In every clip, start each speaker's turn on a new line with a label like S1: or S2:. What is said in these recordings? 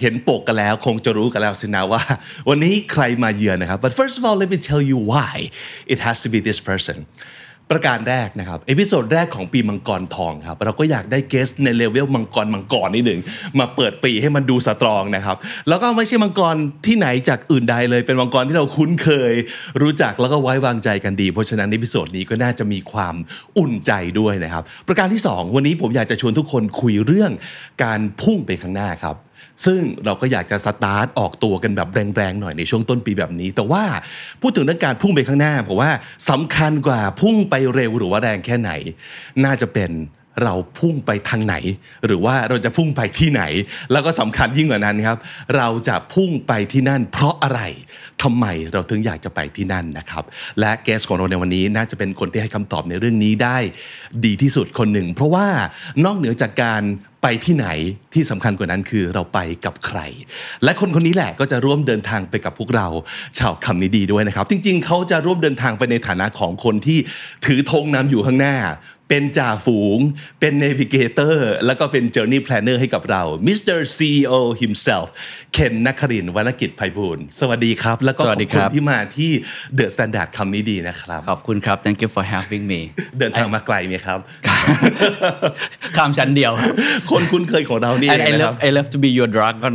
S1: เห็นปกกันแล้วคงจะรู้กันแล้วสินะว่าวันนี้ใครมาเยือนนะครับ but first of all let me tell you why it has to be this person ประการแรกนะครับ episode แรกของปีมังกรทองครับเราก็อยากได้ guest ในเลเวลมังกรมังกรนิดหนึ่งมาเปิดปีให้มันดู strong นะครับแล้วก็ไม่ใช่มังกรที่ไหนจากอื่นใดเลย เป็นมังกรที่เราคุ้นเคย รู้จักแล้วก็ไว้วางใจกันดี เพราะฉะนั้น episode นี้ก็น่าจะมีความอุ่นใจด้วยนะครับประการที่ 2 วันนี้ผมอยากจะชวนทุกคนคุยเรื่องการพุ่งไปข้างหน้าครับ ซึ่งเราก็อยากจะสตาร์ทออกตัวกันแบบแรงๆหน่อยในช่วงต้นปีแบบนี้ แต่ว่าพูดถึงเรื่องการพุ่งไปข้างหน้าผมว่าสำคัญกว่าพุ่งไปเร็วหรือว่าแรงแค่ไหน น่าจะเป็น เราพุ่งไปทางไหน หรือว่าเราจะพุ่งไปที่ไหน แล้วก็สำคัญยิ่งกว่านั้นครับ เราจะพุ่งไปที่นั่น เพราะอะไรทำไมเราถึงอยากจะไปที่นั่นนะครับ และแกสของเราในวันนี้น่าจะเป็นคนที่ให้คำตอบในเรื่องนี้ได้ ดีที่สุดคนหนึ่ง เพราะว่านอกเหนือจากการไปที่ไหนที่สำคัญกว่านั้นคือเราไปกับใคร และคนคนนี้แหละก็จะร่วมเดินทางไปกับพวกเรา ชาวคำนี้ดีด้วยนะครับ จริง ๆ เขาจะร่วมเดินทางไปในฐานะของคนที่ถือธงนำอยู่ข้างหน้า เป็นจ่าฝูง เป็นเนวิเกเตอร์ แล้วก็เป็น Journey Planner ให้กับเรา Mr. CEO himself เคนนักครินทร์วรรณกิจไพบูลย์สวัสดีครับ แล้วก็
S2: ส
S1: ข
S2: วั
S1: อบ
S2: สดีค
S1: คุ
S2: รั
S1: ณ
S2: บ
S1: ที่มาที่ The Standard คำนี้ดีนะครับ
S2: ขอบคุณครับ thank you for having me
S1: เดินทางมาไกลไหมครับ
S2: ข้ามชั้นเดียว
S1: คนคุ้นเคยของเรานี่เอ
S2: and
S1: ง
S2: I
S1: นะครับ
S2: love I love to be your dragon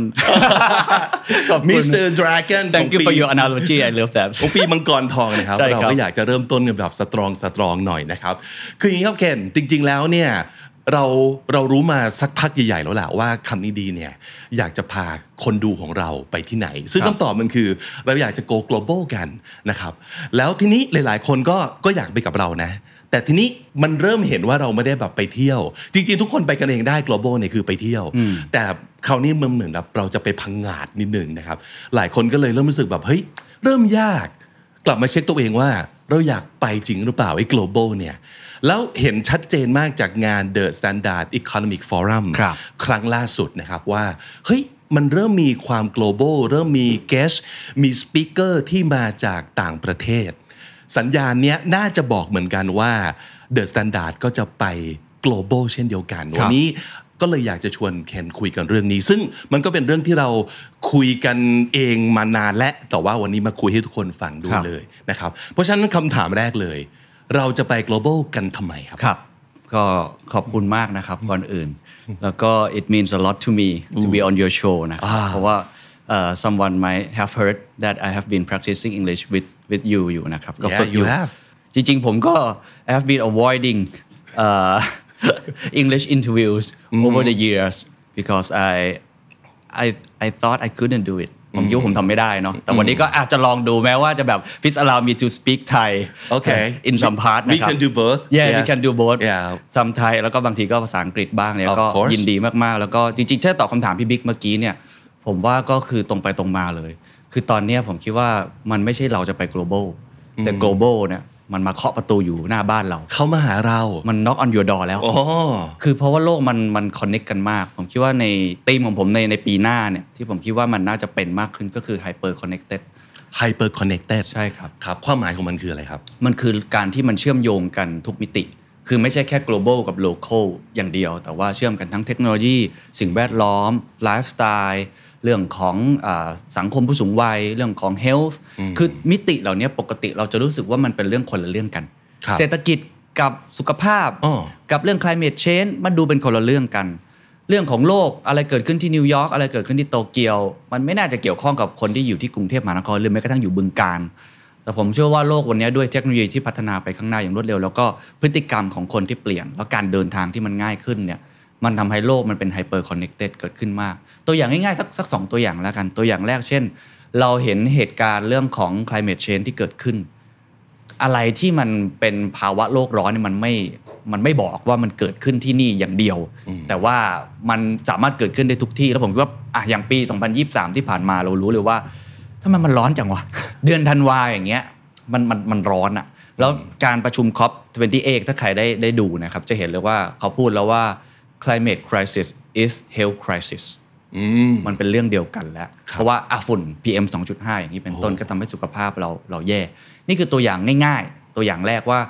S2: ขอบคุณ
S1: Mr. Dragon
S2: thank you
S1: ของ
S2: for
S1: ปี
S2: your analogy I love that
S1: ของปีมังกรทองนะครับ
S2: ใช่ครับ
S1: เราก็อยากจะเริ่มต้นกันแบบสตรองสตรองหน่อยนะครับ คืออย่างนี้ครับเคนจริง ๆ แล้วเนี่ยเราเรารู้มาสักพักใหญ่ๆแล้วแหละว่าคำนี้ดีเนี่ยอยากจะพาคนดูของเราไปที่ไหน ซึ่งคำตอบมันคือเราอยากจะ go global กันนะครับ แล้วทีนี้หลายๆ คนก็ก็อยากไปกับเรานะ แต่ทีนี้มันเริ่มเห็นว่าเราไม่ได้แบบไปเที่ยว จริง ๆ ทุกคนไปกันเองได้ global เนี่ยคือไปเที่ยว แต่คราวนี้มันเหมือนแบบเราจะไปพังงาดนิดหนึ่งนะครับ หลายคนก็เลยเริ่มรู้สึกแบบเฮ้ยเริ่มยาก กลับมาเช็คตัวเองว่า เราอยากไปจริงหรือเปล่าไอ้ global เนี่ย แล้วเห็นชัดเจนมากจากงาน The Standard Economic Forum
S2: ครับ
S1: ครั้งล่าสุดนะครับว่าเฮ้ยมันเริ่มมีความ global เริ่มมี guest มี speaker ที่มาจากต่างประเทศ สัญญาณเนี้ยน่าจะบอกเหมือนกันว่า The Standard ก็จะไป global เช่นเดียวกัน
S2: ครับ
S1: วันนี้ก็เลยอยากจะชวนเคนคุยกันเรื่องนี้ ซึ่งมันก็เป็นเรื่องที่เราคุยกันเองมานานและแต่ว่าวันนี้มาคุยให้ทุกคนฟังดู
S2: ครับ
S1: เลยนะครับ เพราะฉะนั้นคำถามแรกเลย เราจะไป global กันทำไมครับ
S2: ครับ ก็ขอบคุณมากนะครับก่อนอื่น แล้วก็ it means a lot to me to be on your show นะ
S1: อ่า
S2: เพราะว่าเอ่อ someone might have heard that I have been practicing English with with you อยู่นะครับก็
S1: Yeah,
S2: ฝึกอยู่
S1: you have
S2: จริงๆ ผมก็ I have been avoiding uh, English interviews over the years because I I I thought I couldn't do it ผมคิดว่าผมทำไม่ได้เนาะแต่วันนี้ก็อาจจะลองดูแม้ว่าจะแบบ please allow me to speak Thai
S1: Okay.
S2: in some part
S1: We
S2: นะครับ
S1: can do both.
S2: yeah we
S1: Yes.
S2: can do both
S1: Yeah.
S2: some Thai แล้วก็บางทีก็ภาษาอังกฤษบ้างเนี่ย
S1: Of
S2: ก็
S1: course.
S2: ยินดีมากๆ แล้วก็จริงๆถ้าตอบคำถามพี่บิ๊กเมื่อกี้เนี่ยผมว่าก็คือตรงไปตรงมาเลย คือตอนเนี้ยผมคิดว่ามันไม่ใช่เราจะไป global แต่ global เนี่ย มันมาเคาะประตูอยู่หน้าบ้านเรา
S1: เขามาหาเรา
S2: มัน knock on your door แล้ว
S1: อ๋อ
S2: คือเพราะว่าโลกมันมันคอนเน็กกันมาก ผมคิดว่าในธีมของผมในในปีหน้าเนี่ยที่ผมคิดว่ามันน่าจะเป็นมากขึ้นก็คือ hyper connected
S1: hyper connected
S2: ใช่ครับ
S1: ครับความหมายของมันคืออะไรครับ
S2: มันคือการที่มันเชื่อมโยงกันทุกมิติ คือไม่ใช่แค่ global กับ local อย่างเดียว แต่ว่าเชื่อมกันทั้งเทคโนโลยี สิ่งแวดล้อมไลฟ์สไตล์ เรื่องของอาสังคมผู้สูงวัย เรื่องของ health คือมิติเหล่านี้ปกติเราจะรู้สึกว่ามันเป็นเรื่องคนละเรื่องกัน
S1: ครับ
S2: เศรษฐกิจกับสุขภาพ
S1: อ้อ
S2: กับเรื่อง climate change มันดูเป็นคนละเรื่องกัน เรื่องของโลกอะไรเกิดขึ้นที่นิวยอร์กอะไรเกิดขึ้นที่โตเกียว มันไม่น่าจะเกี่ยวข้องกับคนที่อยู่ที่กรุงเทพมหานครหรือแม้กระทั่งอยู่บึงกาฬแต่ผมเชื่อว่าโลกวันนี้ด้วยเทคโนโลยีที่พัฒนาไปข้างหน้าอย่างรวดเร็ว แล้วก็พฤติกรรมของคนที่เปลี่ยน แล้วการเดินทางที่มันง่ายขึ้นเนี่ย มันทำให้โลกมันเป็นไฮเปอร์คอนเน t เต็ดเกิดขึ้นมาก ตัวอย่างง่ายๆ สักสักสองตัวอย่างแล้วกัน ตัวอย่างแรกเช่น เราเห็นเหตุการณ์เรื่องของ climate change ที่เกิดขึ้น อะไรที่มันเป็นภาวะโลกร้อนเนี่ยมันไม่มันไม่บอกว่ามันเกิดขึ้นที่นี่อย่างเดียว แต่ว่ามันสามารถเกิดขึ้นได้ทุกที่ แล้วผมคิดว่าอะอย่างปี 2023 ที่ผ่านมาเรารู้เลยว่าทำไมมันร้อนจังวะเดือนธันวาอย่างเงี้ยมันมันมันร้อนอะแล้วการประชุม COP 28ถ้าใครได้ได้ดูนะครับจะเห็นเลยว่าเขาพูดแล้วว่า climate crisis is health crisis
S1: อืม
S2: มันเป็นเรื่องเดียวกันแล้ว
S1: ครับ
S2: เพราะว่าอะฝุ่น PM 2.5 อย่างนี้เป็นต้น
S1: โอ้
S2: ก็ทำให้สุขภาพเราเราแย่ นี่คือตัวอย่างง่าย ๆ ตัวอย่างแรกว่า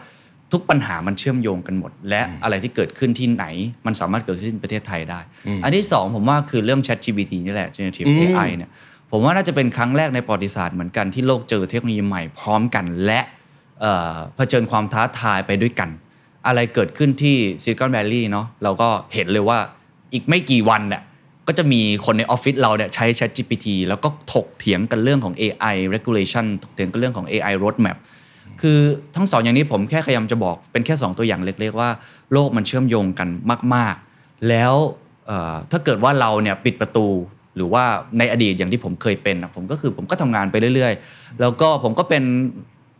S2: ทุกปัญหามันเชื่อมโยงกันหมด และอะไรที่เกิดขึ้นที่ไหน มันสามารถเกิดขึ้นในประเทศไทยได้ อันที่สองผมว่าคือเรื่อง Chat GPT นี่แหละ generative
S1: อืม
S2: AI เนี่ยผมว่าน่าจะเป็นครั้งแรกในประวัติศาสตร์เหมือนกันที่โลกเจอเทคโนโลยีใหม่พร้อมกันและเอ่อเผชิญความท้าทายไปด้วยกัน อะไรเกิดขึ้นที่ซิลิคอนแวลลีย์เนาะเราก็เห็นเลยว่าอีกไม่กี่วันเนี่ยก็จะมีคนในออฟฟิศเราเนี่ยใช้ Chat GPT แล้วก็ถกเถียงกันเรื่องของ AI regulation ถกเถียงกันเรื่องของ AI roadmap คือทั้งสองอย่างนี้ผมแค่พยายามจะบอกเป็นแค่ 2 ตัวอย่างเล็กๆว่าโลกมันเชื่อมโยงกันมาก ๆ แล้วถ้าเกิดว่าเราเนี่ยปิดประตูหรือว่าในอดีตอย่างที่ผมเคยเป็นนะผมก็คือผมก็ทำงานไปเรื่อย ๆ แล้วก็ผมก็เป็น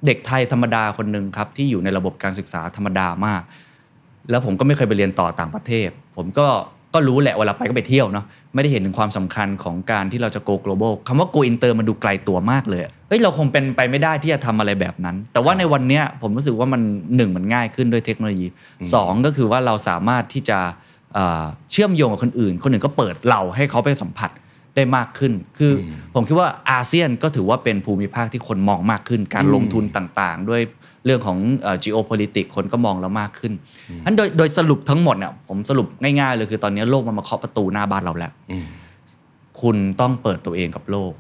S2: เด็กไทยธรรมดาคนหนึ่งครับที่อยู่ในระบบการศึกษาธรรมดามาก แล้วผมก็ไม่เคยไปเรียนต่อต่างประเทศ ผมก็ก็รู้แหละเวลาไปก็ไปเที่ยวเนาะไม่ได้เห็นถึงความสำคัญของการที่เราจะ go global คำว่า go inter มันดูไกลตัวมากเลยเฮ้ยเราคงเป็นไปไม่ได้ที่จะทำอะไรแบบนั้น แต่ว่าในวันเนี้ยผมรู้สึกว่ามันหนึ่งมันง่ายขึ้นด้วยเทคโนโลยีสองก็คือว่าเราสามารถที่จะเอ่อเชื่อมโยงกับคนอื่น คนอื่นก็เปิดเราให้เขาไปสัมผัส ได้มากขึ้น คืออผมคิดว่าอาเซียนก็ถือว่าเป็นภูมิภาคที่คนมองมากขึ้น การลงทุนต่างๆ ด้วยเรื่องของเอ่อ geopolitics คนก็มองเรามากขึ้นอันโดยโดยสรุปทั้งหมดเนี่ยผมสรุปง่ายๆเลยคือตอนนี้โลกมันมาเคาะประตูหน้าบ้านเราแล้ว
S1: อืม
S2: คุณต้องเปิดตัวเองกับโลก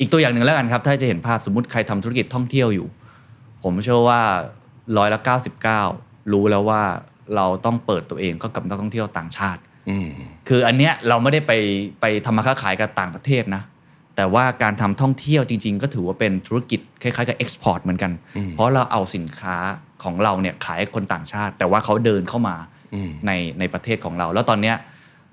S2: อีกตัวอย่างหนึ่งแล้วกันครับ ถ้าจะเห็นภาพสมมติใครทำธุรกิจท่องเที่ยวอยู่ ผมเชื่อว่าร้อยละ99รู้แล้วว่าเราต้องเปิดตัวเองก็กับนักท่องเที่ยวต่างชาติ
S1: อืม
S2: คืออันเนี้ยเราไม่ได้ไปไปทำมาค้าขายกับต่างประเทศนะ แต่ว่าการทำท่องเที่ยวจริง ๆ ก็ถือว่าเป็นธุรกิจคล้ายๆกับเอ็กซ์พอร์ตเหมือนกัน
S1: อืม
S2: เพราะเราเอาสินค้าของเราเนี่ยขายให้คนต่างชาติ แต่ว่าเขาเดินเข้ามา
S1: อืม
S2: ในในประเทศของเรา แล้วตอนเนี้ย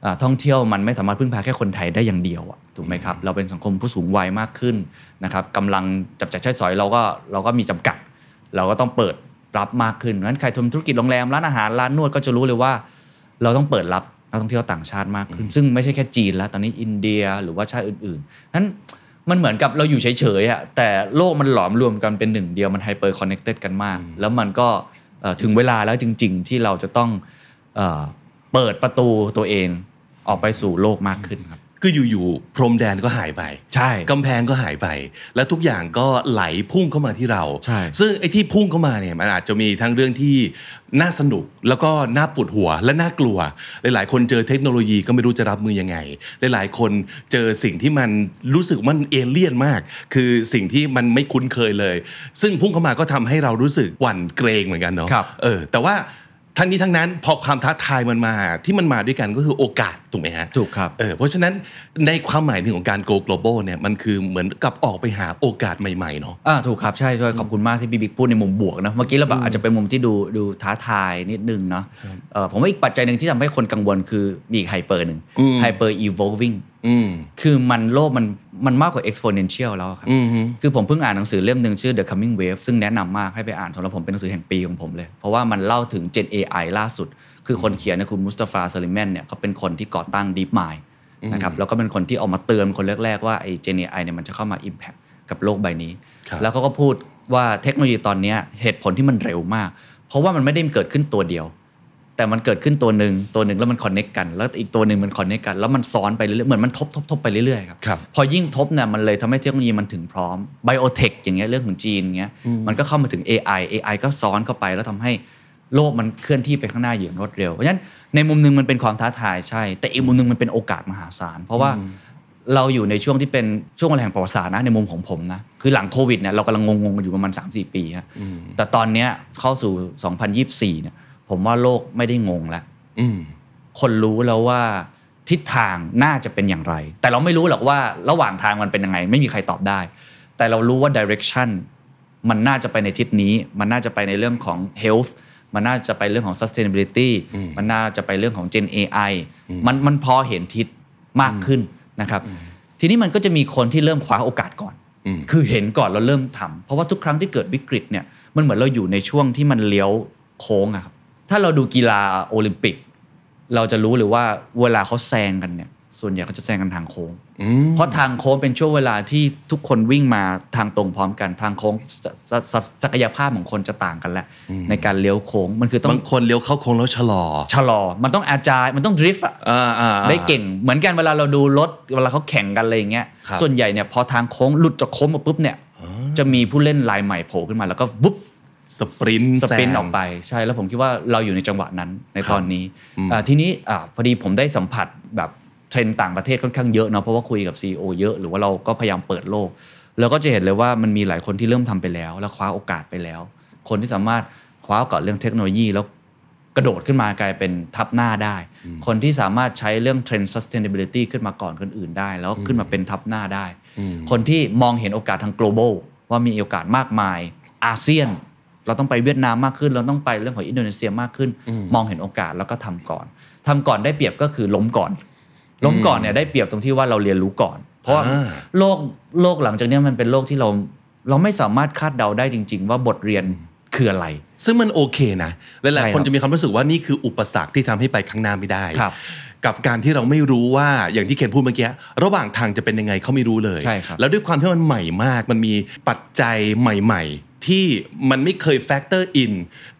S2: อ่าท่องเที่ยวมันไม่สามารถพึ่งพาแค่คนไทยได้อย่างเดียวอะถูกไหมครับ เราเป็นสังคมผู้สูงวัยมากขึ้นนะครับกำลังจับจ่ายใช้สอยเราก็เราก็มีจำกัด เราก็ต้องเปิดรับมากขึ้นงั้นใครทำธุรกิจโรงแรมร้านอาหารร้านนวดก็จะรู้เลยว่า เราต้องเปิดรับ นักท่องเที่ยวต่างชาติมากขึ้น ซึ่งไม่ใช่แค่จีนแล้ว ตอนนี้อินเดียหรือว่าชาติอื่นๆนั้นมันเหมือนกับเราอยู่เฉยๆอะแต่โลกมันหลอมรวมกันเป็นหนึ่งเดียวมันไฮเปอร์คอนเน t เต็ดกันมาก แล้วมันก็เอ่อถึงเวลาแล้วจริง ๆ ที่เราจะต้องเอ่อเปิดประตูตัวเองออกไปสู่โลกมากขึ้นครับ
S1: คืออยู่ๆพรมแดนก็หายไป
S2: ใช่
S1: กำแพงก็หายไป แล้วทุกอย่างก็ไหลพุ่งเข้ามาที่เรา
S2: ใช่
S1: ซึ่งไอ้ที่พุ่งเข้ามาเนี่ยมันอาจจะมีทั้งเรื่องที่น่าสนุกแล้วก็น่าปวดหัวและน่ากลัว หลาย ๆ คนเจอเทคโนโลยีก็ไม่รู้จะรับมือยังไง หลาย ๆ คนเจอสิ่งที่มันรู้สึกมันเอเลี่ยนมาก คือสิ่งที่มันไม่คุ้นเคยเลย ซึ่งพุ่งเข้ามาก็ทำให้เรารู้สึกหวั่นเกรงเหมือนกันเนาะ
S2: ครับ
S1: เออแต่ว่า ทั้งนี้ทั้งนั้นพอความท้าทายมันมาที่มันมาด้วยกันก็คือโอกาสถูกไหมฮะ
S2: ถูกครับ
S1: เออเพราะฉะนั้นในความหมายหนึ่งของการ go global เนี่ยมันคือเหมือนกับออกไปหาโอกาสใหม่ๆเนาะ
S2: อ่าถูกครับใช่ใช่ขอบคุณมากที่พี่บิ๊กพูดในมุมบวกนะเมื่อกี้เราแบบอาจจะเป็นมุมที่ดูดูท้าทายนิดนึงเนาะเออผมว่าอีกปัจจัยหนึ่งที่ทำให้คนกังวลคือมีอีก hyper หนึ่ง
S1: อืม
S2: ไฮเปอร์ evolving
S1: อืม
S2: คือมันโลกมันมันมากกว่า exponential แล้วครับ
S1: อืมฮึ
S2: คือผมเพิ่งอ่านหนังสือเล่มหนึ่งชื่อ The Coming Wave ซึ่งแนะนำมากให้ไปอ่านสำหรับผมเป็นหนังสือแห่งปีของผมเลย เพราะว่ามันเล่าถึง Gen AI ล่าสุด คือคนเขียนเนี่ยคุณมุสตาฟา สุไลมานเนี่ยเขาเป็นคนที่ก่อตั้ง DeepMind นะครับแล้วก็เป็นคนที่ออกมาเตือนคนแรกๆว่าไอ้ Gen AI เนี่ยมันจะเข้ามา impact กับโลกใบนี้
S1: ครับ
S2: แล้วเขาก็พูดว่าเทคโนโลยีตอนเนี้ยเหตุผลที่มันเร็วมาก เพราะว่ามันไม่ได้เกิดขึ้นตัวเดียว แต่มันเกิดขึ้นตัวหนึ่งตัวหนึ่งแล้วมันคอนเน็กกัน แล้วอีกตัวหนึ่งมันคอนเน็กกัน แล้วมันซ้อนไปเรื่อยๆเหมือนมันทบทบทบไปเรื่อยๆครับ
S1: ครับ
S2: พอยิ่งทบเนี่ยมันเลยทำให้เทคโนโลยีมันถึงพร้อมไบโอเทคอย่างเงี้ยเรื่องของจีนเงี้ยมันก็เข้ามาถึง AI AI ก็ซ้อนเข้าไปแล้วทำให้โลกมันเคลื่อนที่ไปข้างหน้าอย่างรวดเร็วเพราะฉะนั้นในมุมหนึงมันเป็นความท้าทายใช่ แต่อีกมุมหนึงมันเป็นโอกาสมหาศาลเพราะว่าเราอยู่ในช่วงที่เป็นช่วงเวลาแห่งประวัติศาสตร์นะในมุมของผมนะคือหลังโควิดเนี่ยเรากำลังงงๆกันอยู่ประมาณ3-4 ปีฮะแต่ตอนเนี้ยเข้าสู่ 2024เนี่ย ผมว่าโลกไม่ได้งงแล้ว
S1: อืม
S2: คนรู้แล้วว่าทิศทางน่าจะเป็นอย่างไร แต่เราไม่รู้หรอกว่าระหว่างทางมันเป็นยังไง ไม่มีใครตอบได้ แต่เรารู้ว่า direction มันน่าจะไปในทิศนี้ มันน่าจะไปในเรื่องของ health มันน่าจะไปเรื่องของ sustainability มันน่าจะไปเรื่องของ Gen AI มันมันพอเห็นทิศมากขึ้นนะครับ ทีนี้มันก็จะมีคนที่เริ่มคว้าโอกาสก่อน
S1: อืม
S2: คือเห็นก่อนเราเริ่มทำเพราะว่าทุกครั้งที่เกิดวิกฤตเนี่ย มันเหมือนเราอยู่ในช่วงที่มันเลี้ยวโค้งอะครับ ถ้าเราดูกีฬาโอลิมปิก เราจะรู้เลยว่าเวลาเขาแซงกันเนี่ย ส่วนใหญ่เขาจะแซงกันทางโค้ง
S1: อืม
S2: เพราะทางโค้งเป็นช่วงเวลาที่ทุกคนวิ่งมาทางตรงพร้อมกันทางโค้งสสสศักยภาพของคนจะต่างกันแหละในการเลี้ยวโค้งมันคือต้อง
S1: บางคนเลี้ยวเข้าโค้งแล้วชะลอ
S2: ชะลอ มันต้องอาจายมันต้องดริฟต์อะ
S1: อ่าอ่าอ่า
S2: ได้เก่ง เหมือนกันเวลาเราดูรถเวลาเขาแข่งกันอะไรอย่างเงี้ย
S1: ครับ
S2: ส่วนใหญ่เนี่ยพอทางโค้งหลุดจากโค้งมาปุ๊บเนี่ยจะมีผู้เล่นลายใหม่โผล่ขึ้นมาแล้วก็วุบ
S1: สปรินต์
S2: สปรินต์
S1: แซง
S2: ออกไปใช่แล้วผมคิดว่าเราอยู่ในจังหวะนั้นใน
S1: ครับ
S2: ตอนนี้
S1: อืม
S2: อ่าทีนี้อ่าพอดีผมได้สัมผัสแบบเทรนด์ต่างประเทศค่อนข้างเยอะเนาะเพราะว่าคุยกับ CEO เยอะหรือว่าเราก็พยายามเปิดโลก แล้วก็จะเห็นเลยว่ามันมีหลายคนที่เริ่มทำไปแล้ว แล้วคว้าโอกาสไปแล้ว คนที่สามารถคว้าโอกาสเรื่องเทคโนโลยีแล้วกระโดดขึ้นมากลายเป็นทับหน้าได้ คนที่สามารถใช้เรื่องเทรนด์ sustainability ขึ้นมาก่อนคนอื่นได้ แล้วขึ้นมาเป็นทับหน้าได้ คนที่มองเห็นโอกาสทาง global ว่ามีโอกาสมากมายอาเซียน เราต้องไปเวียดนามมากขึ้น เราต้องไปเรื่องของอินโดนีเซียมากขึ้น มองเห็นโอกาสแล้วก็ทำก่อนทำก่อนได้เปรียบก็คือล้มก่อน ล้มก่อนเนี่ยได้เปรียบตรงที่ว่าเราเรียนรู้ก่อน เพราะว่า
S1: อ่า
S2: โลกโลกหลังจากเนี้ยมันเป็นโลกที่เราเราไม่สามารถคาดเดาได้จริง ๆ ว่าบทเรียนคืออะไร
S1: ซึ่งมันโอเคนะ
S2: ใช่ครับ ห
S1: ลาย
S2: ค
S1: ๆคนจะมีความรู้สึกว่านี่คืออุปสรรคที่ทำให้ไปข้างหน้าไม่ได้
S2: ครับ
S1: กับการที่เราไม่รู้ว่าอย่างที่เคนพูดเมื่อกี้ระหว่างทางจะเป็นยังไงเขาไม่รู้เลย
S2: ใช่ครับ
S1: แล้วด้วยความที่มันใหม่มาก มันมีปัจจัยใหม่ ๆ ที่มันไม่เคย factor in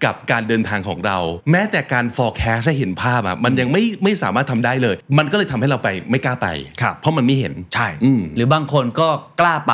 S1: กับการเดินทางของเรา แม้แต่การ forecast ให้เห็นภาพอะมันยังไม่ไม่สามารถทำได้เลย มันก็เลยทำให้เราไปไม่กล้าไป
S2: ครับ
S1: เพราะมันไม่เห็น
S2: ใช่
S1: อืม
S2: หรือบางคนก็กล้าไป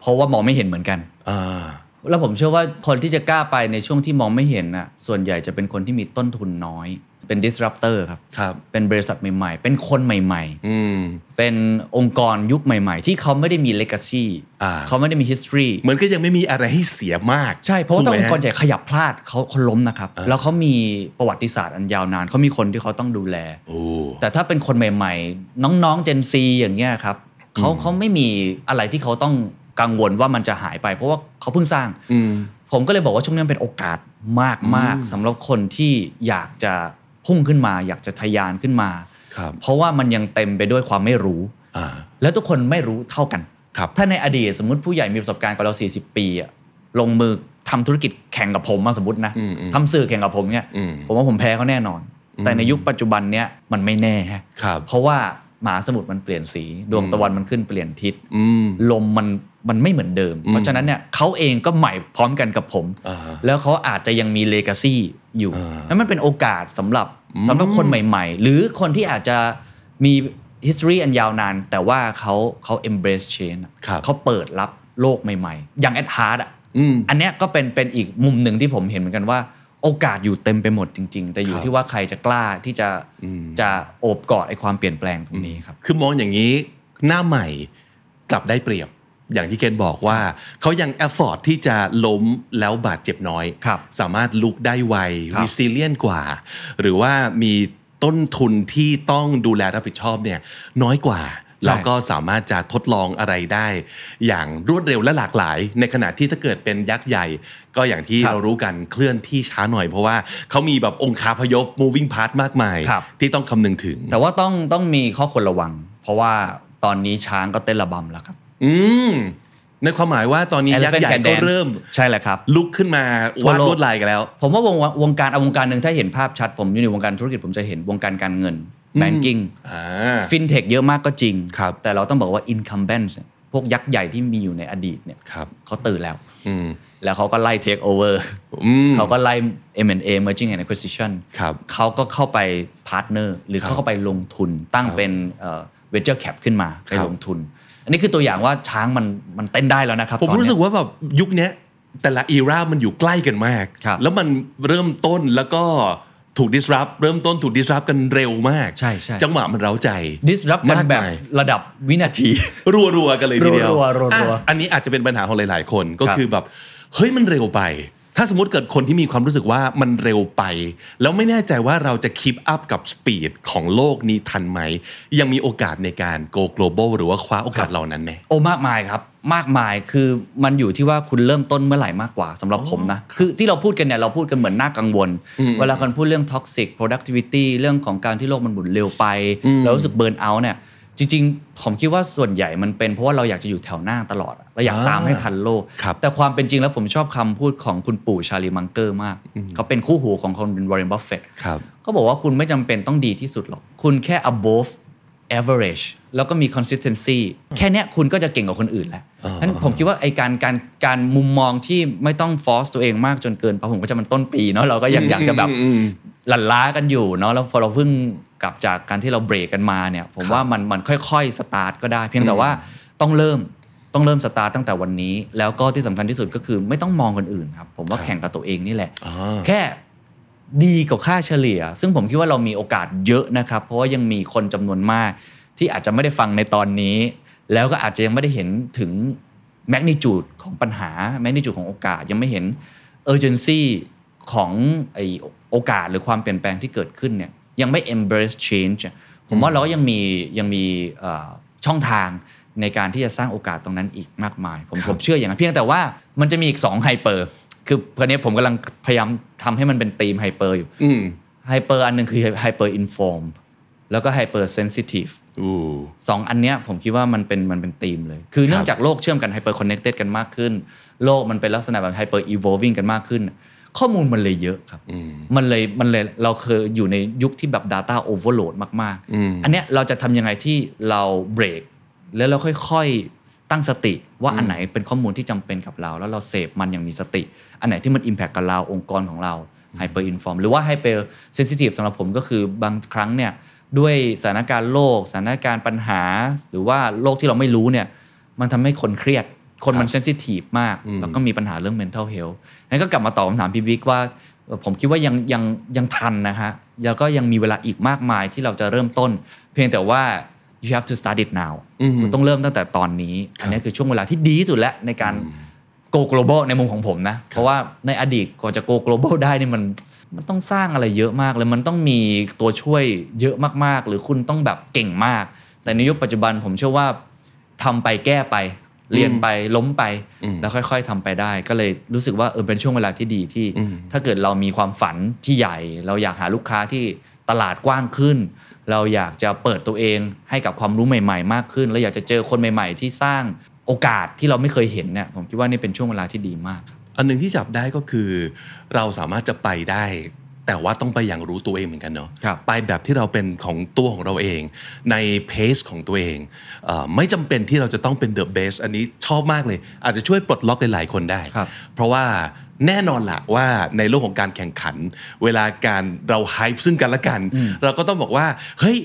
S2: เพราะว่ามองไม่เห็นเหมือนกัน
S1: อ่า
S2: แล้วผมเชื่อว่าคนที่จะกล้าไปในช่วงที่มองไม่เห็นน่ะส่วนใหญ่จะเป็นคนที่มีต้นทุนน้อย เป็น disruptor ครับ
S1: ครับ
S2: เป็นบริษัทใหม่ๆ เป็นคนใหม่
S1: อืม
S2: ๆเป็นองค์กรยุคใหม่ ๆ ที่เขาไม่ได้มี legacy
S1: อ่า
S2: เขาไม่ได้มี history
S1: เหมือนก็ยังไม่มีอะไรให้เสียมาก
S2: ใช่ เพราะว่าถ้า
S1: ถู
S2: อง
S1: ไหม
S2: ค์กรใหญ่ขยับพลาดเขาเขาล้มนะครับ แล้วเขามีประวัติศาสตร์อันยาวนานเขามีคนที่เขาต้องดูแล
S1: โอ้
S2: แต่ถ้าเป็นคนใหม่ ๆ น้องๆ Gen Z อย่างเงี้ยครับเขาเขาไม่มีอะไรที่เขาต้องกังวลว่ามันจะหายไป เพราะว่าเขาเพิ่งสร้าง
S1: อืม
S2: ผมก็เลยบอกว่าช่วงนี้เป็นโอกาสมากมากๆสำหรับคนที่อยากจะ พุ่งขึ้นมา อยากจะทะยานขึ้นมา
S1: ครับ
S2: เพราะว่ามันยังเต็มไปด้วยความไม่รู้
S1: อ่า
S2: แล้วทุกคนไม่รู้เท่ากัน
S1: ครับ
S2: ถ้าในอดีตสมมติผู้ใหญ่มีประสบการณ์กว่าเรา 40 ปีอะลงมือทำธุรกิจแข่งกับผมมาสมมตินะ
S1: อืมอืม
S2: ทำสื่อแข่งกับผมเนี่ย
S1: อืม
S2: ผมว่าผมแพ้เขาแน่นอน แต่ในยุคปัจจุบันเนี้ยมันไม่แน่ฮะ
S1: ครับ
S2: เพราะว่ามหาสมุทรมันเปลี่ยนสี ดวงตะวันมันขึ้นเปลี่ยนทิศ
S1: อืม
S2: ลมมันมันไม่เหมือนเดิม เพราะฉะนั้นเนี่ยเขาเองก็ใหม่พร้อมกันกับผม
S1: อ่า
S2: แล้วเขาอาจจะยังมีเลกาซีอยู่
S1: อ่า
S2: นั่นมันเป็นโอกาสสำหรับ
S1: อืม
S2: สำหรับคนใหม่ ๆ หรือคนที่อาจจะมี history อันยาวนาน แต่ว่าเขาเขา embrace change อะ
S1: ครับ
S2: เขาเปิดรับโลกใหม่ๆ อย่าง at heart อะ
S1: อืม
S2: อันเนี้ยก็เป็นเป็นอีกมุมหนึ่งที่ผมเห็นเหมือนกันว่า โอกาสอยู่เต็มไปหมดจริง ๆ แต่อยู่
S1: ครับ
S2: ที่ว่าใครจะกล้าที่จะ
S1: อืม
S2: จะโอบกอดไอ้ความเปลี่ยนแปลงตรงนี้ครับ
S1: คือมองอย่างนี้หน้าใหม่กลับได้เปรียบ อย่างที่เกณฑ์บอกว่าเขายังแอฟฟอร์ที่จะล้มแล้วบาดเจ็บน้อย
S2: ครับ
S1: สามารถลุกได้ไว
S2: ครับ
S1: resilient กว่า หรือว่ามีต้นทุนที่ต้องดูแลรับผิดชอบเนี่ยน้อยกว่าแล้วก็สามารถจะทดลองอะไรได้ อย่างรวดเร็วและหลากหลาย ในขณะที่ถ้าเกิดเป็นยักษ์ใหญ่ ก็อย่างที่
S2: ครับ
S1: เรารู้กันเคลื่อนที่ช้าหน่อยเพราะว่าเขามีแบบองค์คาพยพ moving part มากมาย
S2: ครับ
S1: ที่ต้องคำนึงถึง
S2: แต่ว่าต้องต้องมีข้อควรระวัง เพราะว่าตอนนี้ช้างก็เต้นระบำแล้วครับ
S1: อืมในความหมายว่าตอนนี้ยักษ์
S2: Elephant
S1: ใหญ่
S2: Can
S1: ก็
S2: Dance
S1: เริ่ม
S2: ใช่แหละครับ
S1: ลุกขึ้นมา
S2: ทั่ว
S1: วาด
S2: โลก
S1: ลวดลายกันแล้ว
S2: ผมว่าวงวงการเอาวงการหนึ่งถ้าเห็นภาพชัด ผมอยู่ในวงการธุรกิจผมจะเห็นวงการการเงิน banking
S1: อ่า
S2: ฟินเทคเยอะมากก็จริง
S1: ครับ
S2: แต่เราต้องบอกว่า incumbent เนี่ยพวกยักษ์ใหญ่ที่มีอยู่ในอดีตเนี่ย
S1: ครับ
S2: เขาตื่นแล้ว
S1: อืม
S2: แล้วเขาก็ไล่ take over
S1: อืม
S2: เขาก็ไล่ M&A merging and acquisition
S1: ครับ
S2: เขาก็เข้าไป partner หรือ
S1: ครับ
S2: เขาเข้าไปลงทุนตั้ง
S1: ครับ
S2: เป็นเอ่อ venture cap ขึ้นมาไป
S1: ครับ
S2: ลงทุนอั นนี้คือตัวอย่างว่าช้างมันมันเต้นได้แล้วนะครับ
S1: ผม
S2: ตอนเนี้ย
S1: รู้สึกว่าแบบยุคเนี้ยแต่ละอีรามันอยู่ใกล้กันมาก
S2: ครับ
S1: แล้วมันเริ่มต้นแล้วก็ถูก disrupt เริ่มต้นถูก disrupt กันเร็วมาก
S2: ใช่ใช่
S1: จังหวะมันเร้าใจ
S2: disrupt กัน
S1: มาก
S2: แบบ
S1: มาย
S2: ระดับวินาที
S1: รัวๆกันเลยทีเดียว
S2: รัวๆรัวๆ
S1: อะอันนี้อาจจะเป็นปัญหาของหลาย ๆ คนก็
S2: ครับ
S1: คือแบบเฮ้ยมันเร็วไป ถ้าสมมติเกิดคนที่มีความรู้สึกว่ามันเร็วไป แล้วไม่แน่ใจว่าเราจะคีปอัพกับสปีดของโลกนี้ทันไหม ยังมีโอกาสในการ go global หรือว่าคว้าโอกาสเหล่านั้นไหม
S2: โอ้มากมายครับ มากมายคือมันอยู่ที่ว่าคุณเริ่มต้นเมื่อไหร่มากกว่าสำหรับผมนะ คือที่เราพูดกันเนี่ยเราพูดกันเหมือนน่ากังวล เวลาคนพูดเรื่อง toxic productivity เรื่องของการที่โลกมันหมุนเร็วไป เรารู้สึก burnout เนี่ย จจริงๆ ผมคิดว่าส่วนใหญ่มันเป็นเพราะว่าเราอยากจะอยู่แถวหน้าตลอดอะเราอยาก
S1: อ่า
S2: ตามให้ทันโลก
S1: ครับ
S2: แต่ความเป็นจริงแล้วผมชอบคำพูดของคุณปู่ชาลีมังเกอร์มาก เขาเป็นคู่หูของคนเป็นวอร์เรนบัฟเฟต
S1: ครับ
S2: เขาบอกว่าคุณไม่จำเป็นต้องดีที่สุดหรอก คุณแค่ above average แล้วก็มี consistency แค่เนี้ยคุณก็จะเก่งกว่าคนอื่นแล้วฉะนั้นผมคิดว่าไอการการการมุมมองที่ไม่ต้อง force ตัวเองมากจนเกินไปผมก็จะมันต้นปีเนาะเราก็ยังอยากจะแบบ
S1: อืม
S2: หลั่นล้ากันอยู่เนาะแล้วพอเราเพิ่ง กลับจากการที่เราเบรกกันมาเนี่ย ผมว่ามันมันค่อยๆสตาร์ทก็ได้ เพียงแต่ว่าต้องเริ่มต้องเริ่มสตาร์ทตั้งแต่วันนี้ แล้วก็ที่สำคัญที่สุดก็คือไม่ต้องมองคนอื่นครับ ผมว่า
S1: ครับ
S2: แข่งกับตัวเองนี่แหละ
S1: อ่า
S2: แค่ดีกว่าค่าเฉลี่ย ซึ่งผมคิดว่าเรามีโอกาสเยอะนะครับ เพราะว่ายังมีคนจำนวนมาก ที่อาจจะไม่ได้ฟังในตอนนี้ แล้วก็อาจจะยังไม่ได้เห็นถึงแมกนิจูดของปัญหาแมกนิจูดของโอกาสยังไม่เห็นเออร์เจนซีของไอโอกาสหรือความเปลี่ยนแปลงที่เกิดขึ้นเนี่ย ยังไม่ embrace change อะผมว่าเราก็ยังมียังมีเอ่อช่องทางในการที่จะสร้างโอกาสตรงนั้นอีกมากมาย ผม
S1: ครับ
S2: ผมเชื่ออย่างนั้นเพียงแต่ว่ามันจะมีอีก2 hyper คือตอนนี้ผมกำลังพยายามทำให้มันเป็นธีม hyper อยู่
S1: อืม
S2: hyper อันหนึ่งคือ hyper inform แล้วก็ hyper sensitive อู้สองอันเนี้ยผมคิดว่ามันเป็นมันเป็นธีมเลย คือเนื่องจากโลกเชื่อมกันไฮเปอร์คอนเน t เต็ดกันมากขึ้น โลกมันเป็นลักษณะแบบ hyper evolve วิ่งกันมากขึ้น ข้อมูลมันเลยเยอะครับ
S1: อืม
S2: มันเลยมันเลยเราเคยอยู่ในยุคที่แบบ Data Overload มาก
S1: อืม
S2: ๆอันเนี้ยเราจะทำยังไงที่เราเบรกแล้วเราค่อยๆตั้งสติว่าอันไหนเป็นข้อมูลที่จำเป็นกับเรา แล้วเราเสพมันอย่างมีสติ อันไหนที่มัน Impact กับเราองค์กรของเรา Hyper Inform หรือว่า Hyper Sensitive สำหรับผมก็คือบางครั้งเนี่ยด้วยสถานการณ์โลก สถานการณ์ปัญหา หรือว่าโลกที่เราไม่รู้เนี่ยมันทำให้คนเครียด คนมันเซนซิทีฟมาก แล้วก็มีปัญหาเรื่อง mental health นั้นก็กลับมาตอบคำถามพี่บิ๊กว่าเอ่อผมคิดว่ายังยังยังทันนะฮะแล้วก็ยังมีเวลาอีกมากมายที่เราจะเริ่มต้น เพียงแต่ว่า you have to start it now
S1: อืม
S2: คุณต้องเริ่มตั้งแต่ตอนนี้ อันนี้คือช่วงเวลาที่ดีที่สุดแล้วในการ go global ในมุมของผมนะ เพราะว่าในอดีตกว่าจะ go global ได้นี่มันมันต้องสร้างอะไรเยอะมากเลยมันต้องมีตัวช่วยเยอะมากๆ หรือคุณต้องแบบเก่งมาก แต่ในยุคปัจจุบันผมเชื่อว่าทำไปแก้ไป เรียนไปล้มไป
S1: อืม
S2: แล้วค่อยๆทำไปได้ ก็เลยรู้สึกว่าเออเป็นช่วงเวลาที่ดีที่
S1: อืม
S2: ถ้าเกิดเรามีความฝันที่ใหญ่ เราอยากหาลูกค้าที่ตลาดกว้างขึ้น เราอยากจะเปิดตัวเองให้กับความรู้ใหม่ ๆ มากขึ้น แล้วอยากจะเจอคนใหม่ ๆ ที่สร้างโอกาสที่เราไม่เคยเห็นเนี่ยผมคิดว่านี่เป็นช่วงเวลาที่ดีมากครับ
S1: อันหนึ่งที่จับได้ก็คือ เราสามารถจะไปได้ แต่ว่าต้องไปอย่างรู้ตัวเองเหมือนกันเนาะ
S2: ครับ
S1: ไปแบบที่เราเป็นของตัวของเราเอง ในเพสของตัวเองเออไม่จำเป็นที่เราจะต้องเป็นเดอะเบสอันนี้ชอบมากเลย อาจจะช่วยปลดล็อกหลายๆคนได้
S2: ครับ
S1: เพราะว่าแน่นอนละว่าในโลกของการแข่งขัน เวลาการเราไฮป์ซึ่งกันและกัน เราก็ต้องบอกว่า เฮ้ย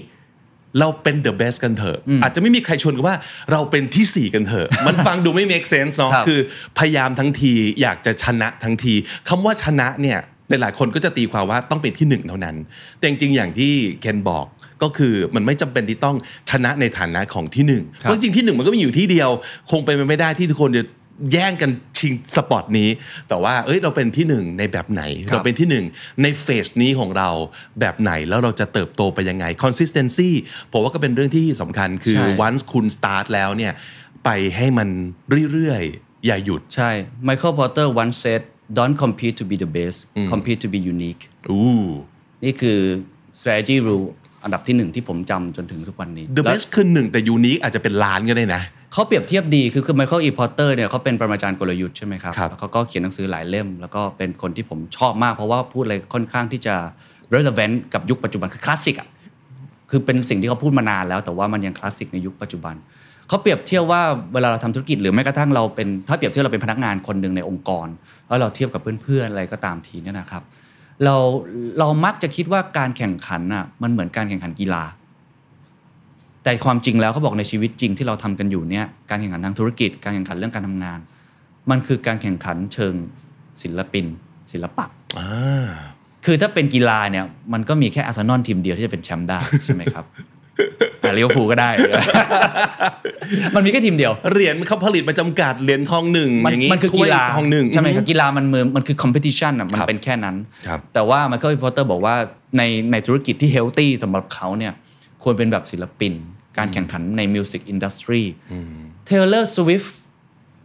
S1: เราเป็นเดอะเบสกันเถอะ อาจจะไม่มีใครชวนกันว่าเราเป็นที่4กันเถอะ มันฟังดูไม่ make sense เนาะ
S2: ครับ
S1: คือพยายามทั้งทีอยากจะชนะทั้งทีคำว่าชนะเนี่ย หลายๆคนก็จะตีความว่าต้องเป็นที่หนึ่งเท่านั้น แต่จริงๆอย่างที่เคนบอกก็คือมันไม่จำเป็นที่ต้องชนะในฐานะของที่หนึ่ง
S2: ครับ
S1: เพราะจริงๆที่หนึ่งมันก็มีอยู่ที่เดียว คงเป็นไปไม่ได้ที่ทุกคนจะแย่งกันชิงสปอตนี้ แต่ว่าเอ้ยเราเป็นที่หนึ่งในแบบไหน
S2: ครับ
S1: เราเป็นที่หนึ่งในเฟสนี้ของเราแบบไหนแล้วเราจะเติบโตไปยังไง consistency ผมว่าก็เป็นเรื่องที่สำคัญคือ
S2: ใช่
S1: once คุณ start แล้วเนี่ยไปให้มันเรื่อยๆ อย่าหยุด
S2: ใช่ Michael Porter once said don't compete to be the best compete to be unique
S1: อู้
S2: นี่คือ strategy rule อันดับที่หนึ่งที่ผมจำจนถึงทุกวันนี้
S1: the
S2: แล้ว
S1: best คือหนึ่งแต่ unique อาจจะเป็นล้านก็ได้นะ
S2: เขาเปรียบเทียบดีคือคือ Michael E. Porter เนี่ยเขาเป็นปรมาจารย์กลยุทธ์ใช่ไหมครับ
S1: ครับ
S2: แล้วเขาก็เขียนหนังสือหลายเล่ม แล้วก็เป็นคนที่ผมชอบมาก เพราะว่าพูดอะไรค่อนข้างที่จะ relevant กับยุคปัจจุบันคือคลาสสิกอะคือเป็นสิ่งที่เขาพูดมานานแล้วแต่ว่ามันยังคลาสสิกในยุคปัจจุบัน เขาเปรียบเทียบว่าเวลาเราทำธุรกิจหรือแม้กระทั่งเราเป็นถ้าเปรียบเทียบเราเป็นพนักงานคนหนึ่งในองค์กร แล้วเราเทียบกับเพื่อนๆอะไรก็ตามทีเนี่ยนะครับ เราเรามักจะคิดว่าการแข่งขันอะมันเหมือนการแข่งขันกีฬา แต่ความจริงแล้วเขาบอกในชีวิตจริงที่เราทำกันอยู่เนี่ยการแข่งขันทางธุรกิจ การแข่งขันเรื่องการทำงาน มันคือการแข่งขันเชิงศิลปิน ศิลปะ
S1: อ่า
S2: คือถ้าเป็นกีฬาเนี่ยมันก็มีแค่อาร์เซนอลทีมเดียวที่จะเป็นแชมป์ได้ใช่ไหมครับ อะลิเวอร์พูลก็ได้ มันมีแค่ทีมเดียว
S1: เหรียญเขาผลิตมาจำกัดเหรียญทองหนึ่ง
S2: มัน
S1: อย่างงี้
S2: มันคือ
S1: ถ้วย
S2: กีฬา
S1: ทองหนึ่ง
S2: ใช่ไหมครับกีฬามันมือมันคือ competition อะมัน
S1: ครับ
S2: เป็นแค่นั้น
S1: ครับ
S2: แต่ว่า Michael E. Porter บอกว่าในในธุรกิจที่ healthy สำหรับเขาเนี่ยควรเป็นแบบศิลปิน การแข่งขันใน music industry Taylor Swift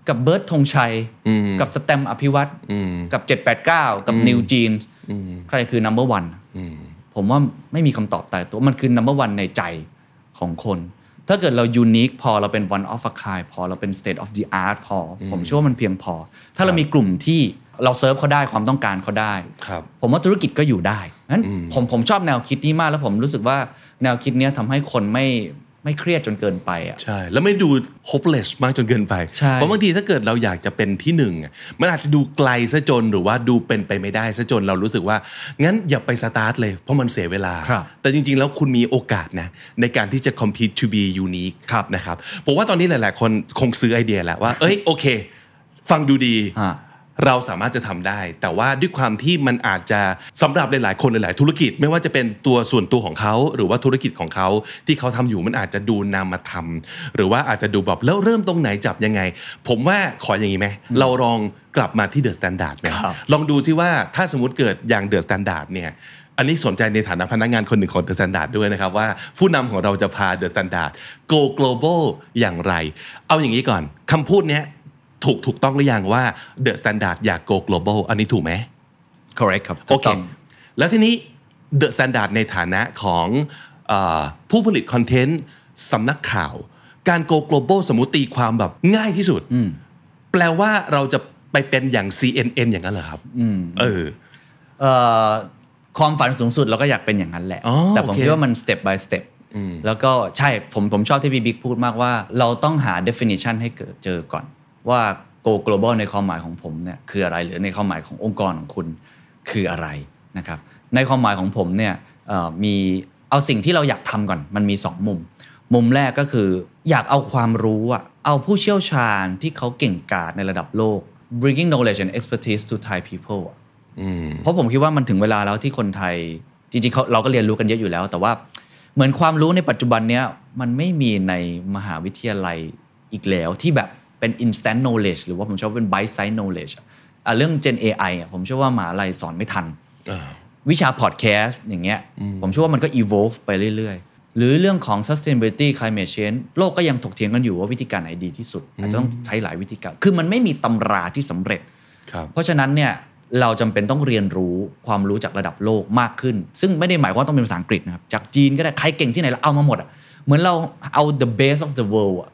S2: กับเบิร์ดธงชัย
S1: อืม
S2: กับสแตมป์อภิวัตร
S1: อืม
S2: กับ 789 กับนิวจีน
S1: อืม
S2: ใครคือ number one
S1: อืม
S2: ผมว่าไม่มีคำตอบตายตัวมันคือ number one ในใจของคน ถ้าเกิดเรายูนิคพอเราเป็น one of a kind พอเราเป็น state of the art พออผมเชื่อว่ามันเพียงพอ ถ้าเรามีกลุ่มที่เราเซิร์ฟเขาได้ความต้องการเขาได้
S1: ครับ
S2: ผมว่าธุรกิจก็อยู่ได้นั้นผมผมชอบแนวคิดนี้มากแล้วผมรู้สึกว่าแนวคิดเนี้ยทำให้คนไม่ ไม่เครียดจนเกินไปอะ
S1: ใช่ แล้วไม่ดู hopeless มากจนเกินไป
S2: ใช่
S1: เพราะบางทีถ้าเกิดเราอยากจะเป็นที่หนึ่งอะมันอาจจะดูไกลซะจนหรือว่าดูเป็นไปไม่ได้ซะจนเรารู้สึกว่า งั้นอย่าไปสตาร์ทเลย เพราะมันเสียเวลา
S2: ครับ
S1: แต่จริง ๆ แล้วคุณมีโอกาสนะ ในการที่จะ compete to be unique
S2: ครับ
S1: นะครับผมว่าตอนนี้หลาย ๆ คนคงซื้อไอเดียแล้วว่า เอ้ยโอเค ฟังดูดี
S2: อ่า
S1: เราสามารถจะทำได้ แต่ว่าด้วยความที่มันอาจจะสำหรับหลายๆ คนหลาย ๆ ธุรกิจ ไม่ว่าจะเป็นตัวส่วนตัวของเขา หรือว่าธุรกิจของเขาที่เขาทำอยู่มันอาจจะดูนามธรรมหรือว่าอาจจะดูแบบแล้วเริ่มตรงไหนจับยังไง ผมว่าขออย่างนี้ไหมเราลองกลับมาที่ The Standard ไหม
S2: ครับ
S1: ลองดูซิว่าถ้าสมมติเกิดอย่าง The Standard เนี่ยอันนี้สนใจในฐานะพนักงานคนหนึ่งของ The Standard ด้วยนะครับว่าผู้นำของเราจะพา The Standard go global อย่างไร เอาอย่างนี้ก่อนคำพูดเนี้ย ถูกถูกต้องหรือยังว่า The Standard อยาก go global อันนี้ถูกไหม
S2: correct ครับ
S1: โอเคแล้วทีนี้ The Standard ในฐานะของเออผู้ผลิตคอนเทนต์สำนักข่าว การ go global สมมติตีความแบบง่ายที่สุด แปลว่าเราจะไปเป็นอย่าง CNN อย่างนั้นเหรอครับเออ
S2: เอ่อความฝันสูงสุดเราก็อยากเป็นอย่างนั้นแหละ
S1: อ๋อ
S2: แต่ผม
S1: โอเค
S2: คิดว่ามัน step by step แล้วก็ใช่ผมผมชอบที่พี่บิ๊กพูดมากว่า เราต้องหา definition ให้เกิดเจอก่อน ว่า go global ในความหมายของผมเนี่ยคืออะไร หรือในความหมายขององค์กรของคุณคืออะไรนะครับในความหมายของผมเนี่ยเอ่อมีเอาสิ่งที่เราอยากทำก่อน มันมี 2 มุม มุมแรกก็คืออยากเอาความรู้อะเอาผู้เชี่ยวชาญที่เขาเก่งกาจในระดับโลก bringing knowledge and expertise to Thai people อะเพราะผมคิดว่ามันถึงเวลาแล้วที่คนไทยจริงๆเขาเราก็เรียนรู้กันเยอะอยู่แล้ว แต่ว่าเหมือนความรู้ในปัจจุบันเนี้ยมันไม่มีในมหาวิทยาลัยอีกแล้วที่แบบ เป็น instant knowledge หรือว่าผมชอบเป็น bite size knowledge อะอะเรื่อง Gen AI อะผมเชื่อว่ามหาลัยสอนไม่ทัน วิชาพอดแคสต์อย่างเงี้ยผมเชื่อว่ามันก็ evolve ไปเรื่อยๆ หรือเรื่องของ sustainability climate change โลกก็ยังถกเถียงกันอยู่ว่าวิธีการไหนดีที่สุด อาจจะต้องใช้หลายวิธีการ คือมันไม่มีตำราที่สำเร็จ
S1: ครับ
S2: เพราะฉะนั้นเนี่ยเราจำเป็นต้องเรียนรู้ความรู้จากระดับโลกมากขึ้น ซึ่งไม่ได้หมายความว่าต้องเป็นภาษาอังกฤษนะครับ จากจีนก็ได้ใครเก่งที่ไหนเราเอามาหมดอะเหมือนเราเอา the base of the world อะ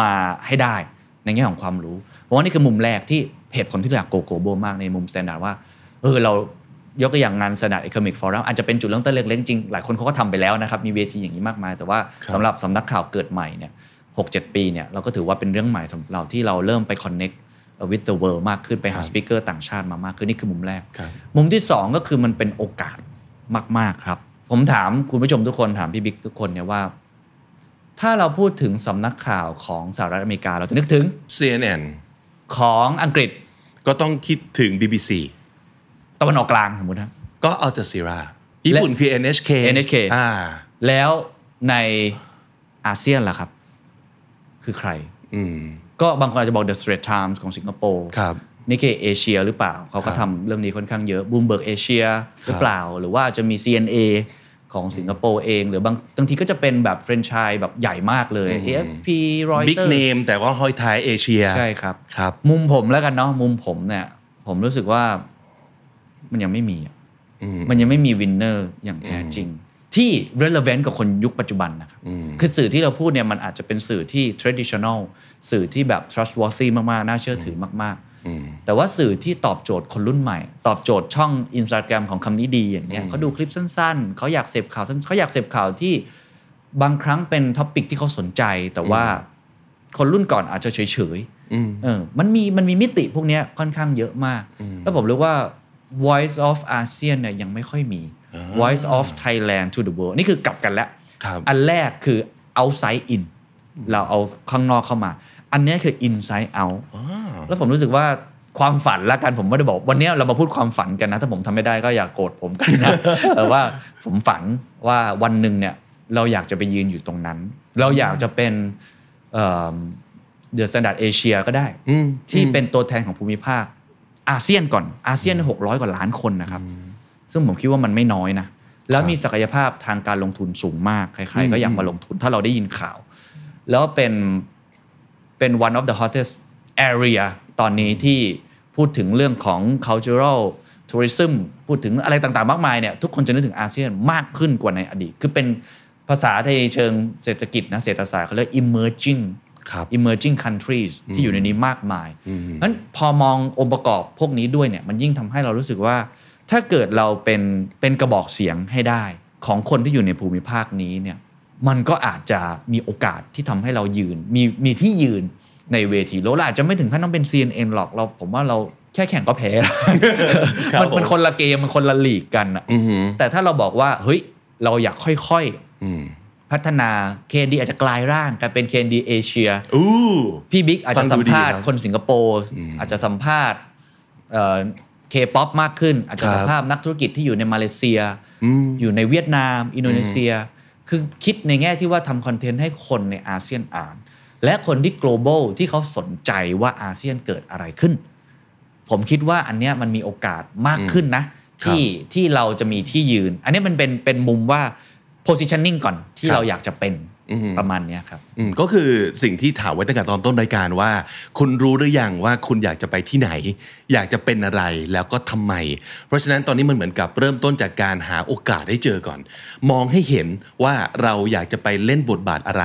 S2: มาให้ได้ ในแง่ของความรู้เพราะว่านี่คือมุมแรกที่เหตุผลที่เราอยากโกโกโบมากในมุม standard ว่าเออเรายกตัวอย่างงาน standard economic forum อาจจะเป็นจุดเริ่มต้นเล็กๆจริงหลายคนเขาก็ทำไปแล้วนะครับ มีเวทีอย่างนี้มากมาย แต่ว่า
S1: ครับ
S2: สำหรับสำนักข่าวเกิดใหม่เนี่ยหกเจ็ดปีเนี่ยเราก็ถือว่าเป็นเรื่องใหม่สำหรับเราที่เราเริ่มไป connect with the world มากขึ้นไปหาสปิเกอร์ต่างชาติมามากขึ้นนี่คือมุมแรก
S1: ครับ
S2: มุมที่สองก็คือมันเป็นโอกาสมาก ๆ ครับ ผมถามคุณผู้ชมทุกคนถามพี่บิ๊กทุกคนเนี่ยว่า ถ้าเราพูดถึงสำนักข่าวของสหรัฐอเมริกาเราจะนึกถึง
S1: CNN
S2: ของอังกฤษ
S1: ก็ต้องคิดถึง BBC
S2: ตะวันออกกลางสมมตินะ
S1: ก็ Al Jazeera ญี่ปุ่นคือ NHK
S2: NHK
S1: อ่า
S2: แล้วในอาเซียนล่ะครับ คือใคร
S1: อืม
S2: ก็บางคนอาจจะบอก The Straits Times ของสิงคโปร์
S1: ครับ
S2: Nikkei Asia หรือเปล่า เขาก็
S1: ครับ
S2: ทำเรื่องนี้ค่อนข้างเยอะ Bloomberg Asia หรือเปล่า หรือว่าจะมี CNA ของสิงคโปร์เอง หรือบางบางทีก็จะเป็นแบบแฟรนไชส์แบบใหญ่มากเลย AFP Reuters
S1: Big Name แต่ว่าห้อยท้ายเอเชีย
S2: ใช่ครับ
S1: ครับ
S2: มุมผมแล้วกันเนาะมุมผมเนี่ย ผมรู้สึกว่ามันยังไม่มีอะ
S1: อืม
S2: มันยังไม่มี winner อย่างแท้จริง ที่ relevant กับคนยุคปัจจุบันนะครับ คือสื่อที่เราพูดเนี่ยมันอาจจะเป็นสื่อที่ traditional สื่อที่แบบ trustworthy มาก ๆ น่าเชื่อถือมาก ๆ แต่ว่าสื่อที่ตอบโจทย์คนรุ่นใหม่ ตอบโจทย์ช่อง Instagram ของคำนี้ดีอย่างเนี้ยเขาดูคลิปสั้นๆ เขาอยากเสพข่าวสั้นเขาอยากเสพข่าวที่บางครั้งเป็น topic ที่เขาสนใจ แต่ว่าคนรุ่นก่อนอาจจะเฉยๆเออมันมีมันมีมิติพวกเนี้ยค่อนข้างเยอะมาก แล้วผมเรียกว่า voice of ASEAN เนี่ยยังไม่ค่อยมี voice of Thailand to the world นี่คือกลับกันแล้ว
S1: ครับ
S2: อันแรกคือ outside in เราเอาข้างนอกเข้ามา อันเนี้ยคือ inside out แล้วผมรู้สึกว่าความฝันละกันผมไม่ได้บอก วันเนี้ยเรามาพูดความฝันกันนะ ถ้าผมทำไม่ได้ก็อย่ากโกรธผมกันนะแต่ว่าผมฝันว่าวันหนึ่งเนี่ยเราอยากจะไปยืนอยู่ตรงนั้น เราอยากจะเป็น The Standard Asia ก็ได้
S1: อืม
S2: ที่เป็นตัวแทนของภูมิภาค อาเซียนก่อนอาเซียนหกร้อยกว่าล้านคนนะครับ ซึ่งผมคิดว่ามันไม่น้อยนะ แล้วมีศักยภาพทางการลงทุนสูงมากใครๆก็อยากมาลงทุน ถ้าเราได้ยินข่าว แล้วเป็นเป็น one of the hottest area ตอนนี้ที่พูดถึงเรื่องของ cultural tourism พูดถึงอะไรต่างๆ มากมายเนี่ยทุกคนจะนึกถึงอาเซียนมากขึ้นกว่าในอดีต คือเป็นภาษาในเชิงเศรษฐกิจนะเศรษฐศาสตร์เขาเรียก emerging
S1: ครับ
S2: emerging countries ที่อยู่ในนี้มากมายนั้นพอมององค์ประกอบพวกนี้ด้วยเนี่ยมันยิ่งทำให้เรารู้สึกว่า ถ้าเกิดเราเป็นเป็นกระบอกเสียงให้ได้ ของคนที่อยู่ในภูมิภาคนี้เนี่ยมันก็อาจจะมีโอกาสที่ทำให้เรายืนมีมีที่ยืน ในเวทีโลกเราอาจจะไม่ถึงขั้นต้องเป็น CNN หรอกเรา ผมว่าเราแค่แข่งก็แพ้
S1: ครับ
S2: มันมัน
S1: ผม
S2: คนละเกมมันคนละลีกกันอะ
S1: อือหือ
S2: แต่ถ้าเราบอกว่าเฮ้ยเราอยากค่อย
S1: อืม
S2: ๆพัฒนา KND อาจจะกลายร่างกลายเป็น KND เอเชีย
S1: อู้
S2: พี่บิ๊กอาจจะสัมภาษณ์
S1: ดีครับ
S2: คนสิงคโปร์อาจจะสัมภาษณ์เคป๊อปมากขึ้น อาจจะ
S1: ครับ
S2: สัมภาษณ์นักธุรกิจที่อยู่ในมาเลเซีย
S1: อืม
S2: อยู่ในเวียดนาม อินโดนีเซีย คือคิดในแง่ที่ว่าทำคอนเทนต์ให้คนในอาเซียนอ่าน และคนที่ global ที่เขาสนใจว่าอาเซียนเกิดอะไรขึ้น ผมคิดว่าอันเนี้ยมันมีโอกาสมากขึ้นนะ ที่ที่เราจะมีที่ยืน อันนี้มันเป็นเป็นมุมว่า positioning ก่อนที่
S1: ครับ
S2: เราอยากจะเป็น
S1: อืม
S2: ประมาณเนี้ยครับ
S1: อืมก็คือสิ่งที่ถามไว้ตั้งแต่ตอนต้นรายการว่า คุณรู้หรือยังว่าคุณอยากจะไปที่ไหน อยากจะเป็นอะไรแล้วก็ทำไม เพราะฉะนั้นตอนนี้มันเหมือนกับเริ่มต้นจากการหาโอกาสให้เจอก่อน มองให้เห็นว่าเราอยากจะไปเล่นบทบาทอะไร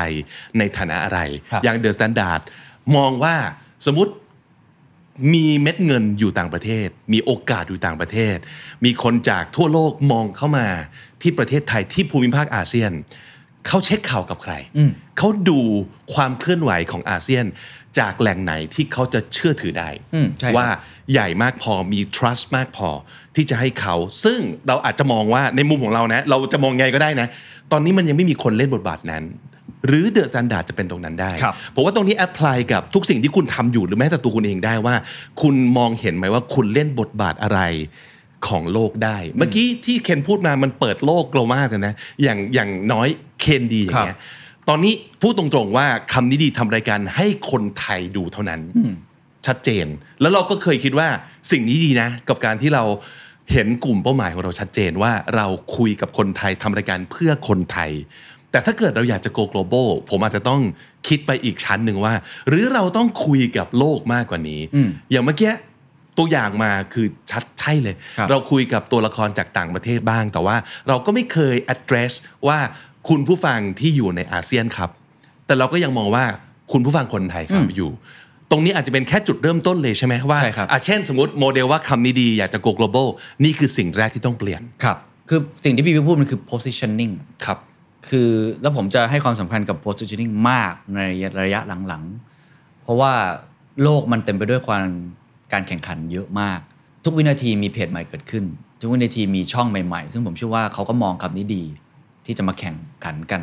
S1: ในฐานะอะไร
S2: ครับ
S1: อย่าง The Standard มองว่าสมมติมีเม็ดเงินอยู่ต่างประเทศ มีโอกาสอยู่ต่างประเทศ มีคนจากทั่วโลกมองเข้ามาที่ประเทศไทยที่ภูมิภาคอาเซียน เขาเช็คข่าวกับใคร
S2: อืม
S1: เขาดูความเคลื่อนไหวของอาเซียน จากแหล่งไหนที่เขาจะเชื่อถือได้
S2: อืมใช่ครับ
S1: ว่าใหญ่มากพอมี trust มากพอที่จะให้เขา ซึ่งเราอาจจะมองว่าในมุมของเรานะ เราจะมองไงก็ได้นะ ตอนนี้มันยังไม่มีคนเล่นบทบาทนั้น หรือ The Standard จะเป็นตรงนั้นได้
S2: ครับ
S1: ผมว่าตรงนี้ apply กับทุกสิ่งที่คุณทำอยู่หรือแม้แต่ตัวคุณเองได้ว่า คุณมองเห็นไหมว่าคุณเล่นบทบาทอะไร ของโลกได้ เมื่อกี้ที่เคนพูดมามันเปิดโลกเรามากเลยนะ อย่างอย่างน้อย KND อย่างเงี้ยตอนนี้พูดตรงๆว่าคำนี้ดีทำรายการให้คนไทยดูเท่านั้นชัดเจน แล้วเราก็เคยคิดว่าสิ่งนี้ดีนะ กับการที่เราเห็นกลุ่มเป้าหมายของเราชัดเจนว่าเราคุยกับคนไทยทำรายการเพื่อคนไทย แต่ถ้าเกิดเราอยากจะ go global ผมอาจจะต้องคิดไปอีกชั้นหนึ่งว่า หรือเราต้องคุยกับโลกมากกว่านี้
S2: อืม
S1: อย่างเมื่อกี้ ตัวอย่างมาคือชัดใช่เลย
S2: ครับ
S1: เราคุยกับตัวละครจากต่างประเทศบ้าง แต่ว่าเราก็ไม่เคย address ว่าคุณผู้ฟังที่อยู่ในอาเซียนครับ แต่เราก็ยังมองว่าคุณผู้ฟังคนไทยครับอยู่ตรงนี้อาจจะเป็นแค่จุดเริ่มต้นเลยใช่ไหมว่า
S2: ใช่ครับ
S1: อะเช่นสมมติโมเดลว่าคำนี้ดีอยากจะ go global นี่คือสิ่งแรกที่ต้องเปลี่ยน
S2: ครับ คือสิ่งที่พี่พี่พูดมันคือ positioning
S1: ครับ
S2: คือแล้วผมจะให้ความสำคัญกับ positioning มากในระยะหลังๆ เพราะว่าโลกมันเต็มไปด้วยความ การแข่งขันเยอะมาก ทุกวินาทีมีเพจใหม่เกิดขึ้น ทุกวินาทีมีช่องใหม่ๆ ซึ่งผมเชื่อว่าเขาก็มองคำนี้ดี ที่จะมาแข่งขันกัน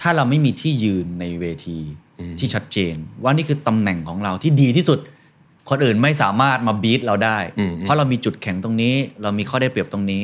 S2: ถ้าเราไม่มีที่ยืนในเวทีที่ชัดเจน ว่านี่คือตำแหน่งของเราที่ดีที่สุด คนอื่นไม่สามารถมาบีทเราได้
S1: อืม
S2: เพราะเรามีจุดแข็งตรงนี้ เรามีข้อได้เปรียบตรงนี้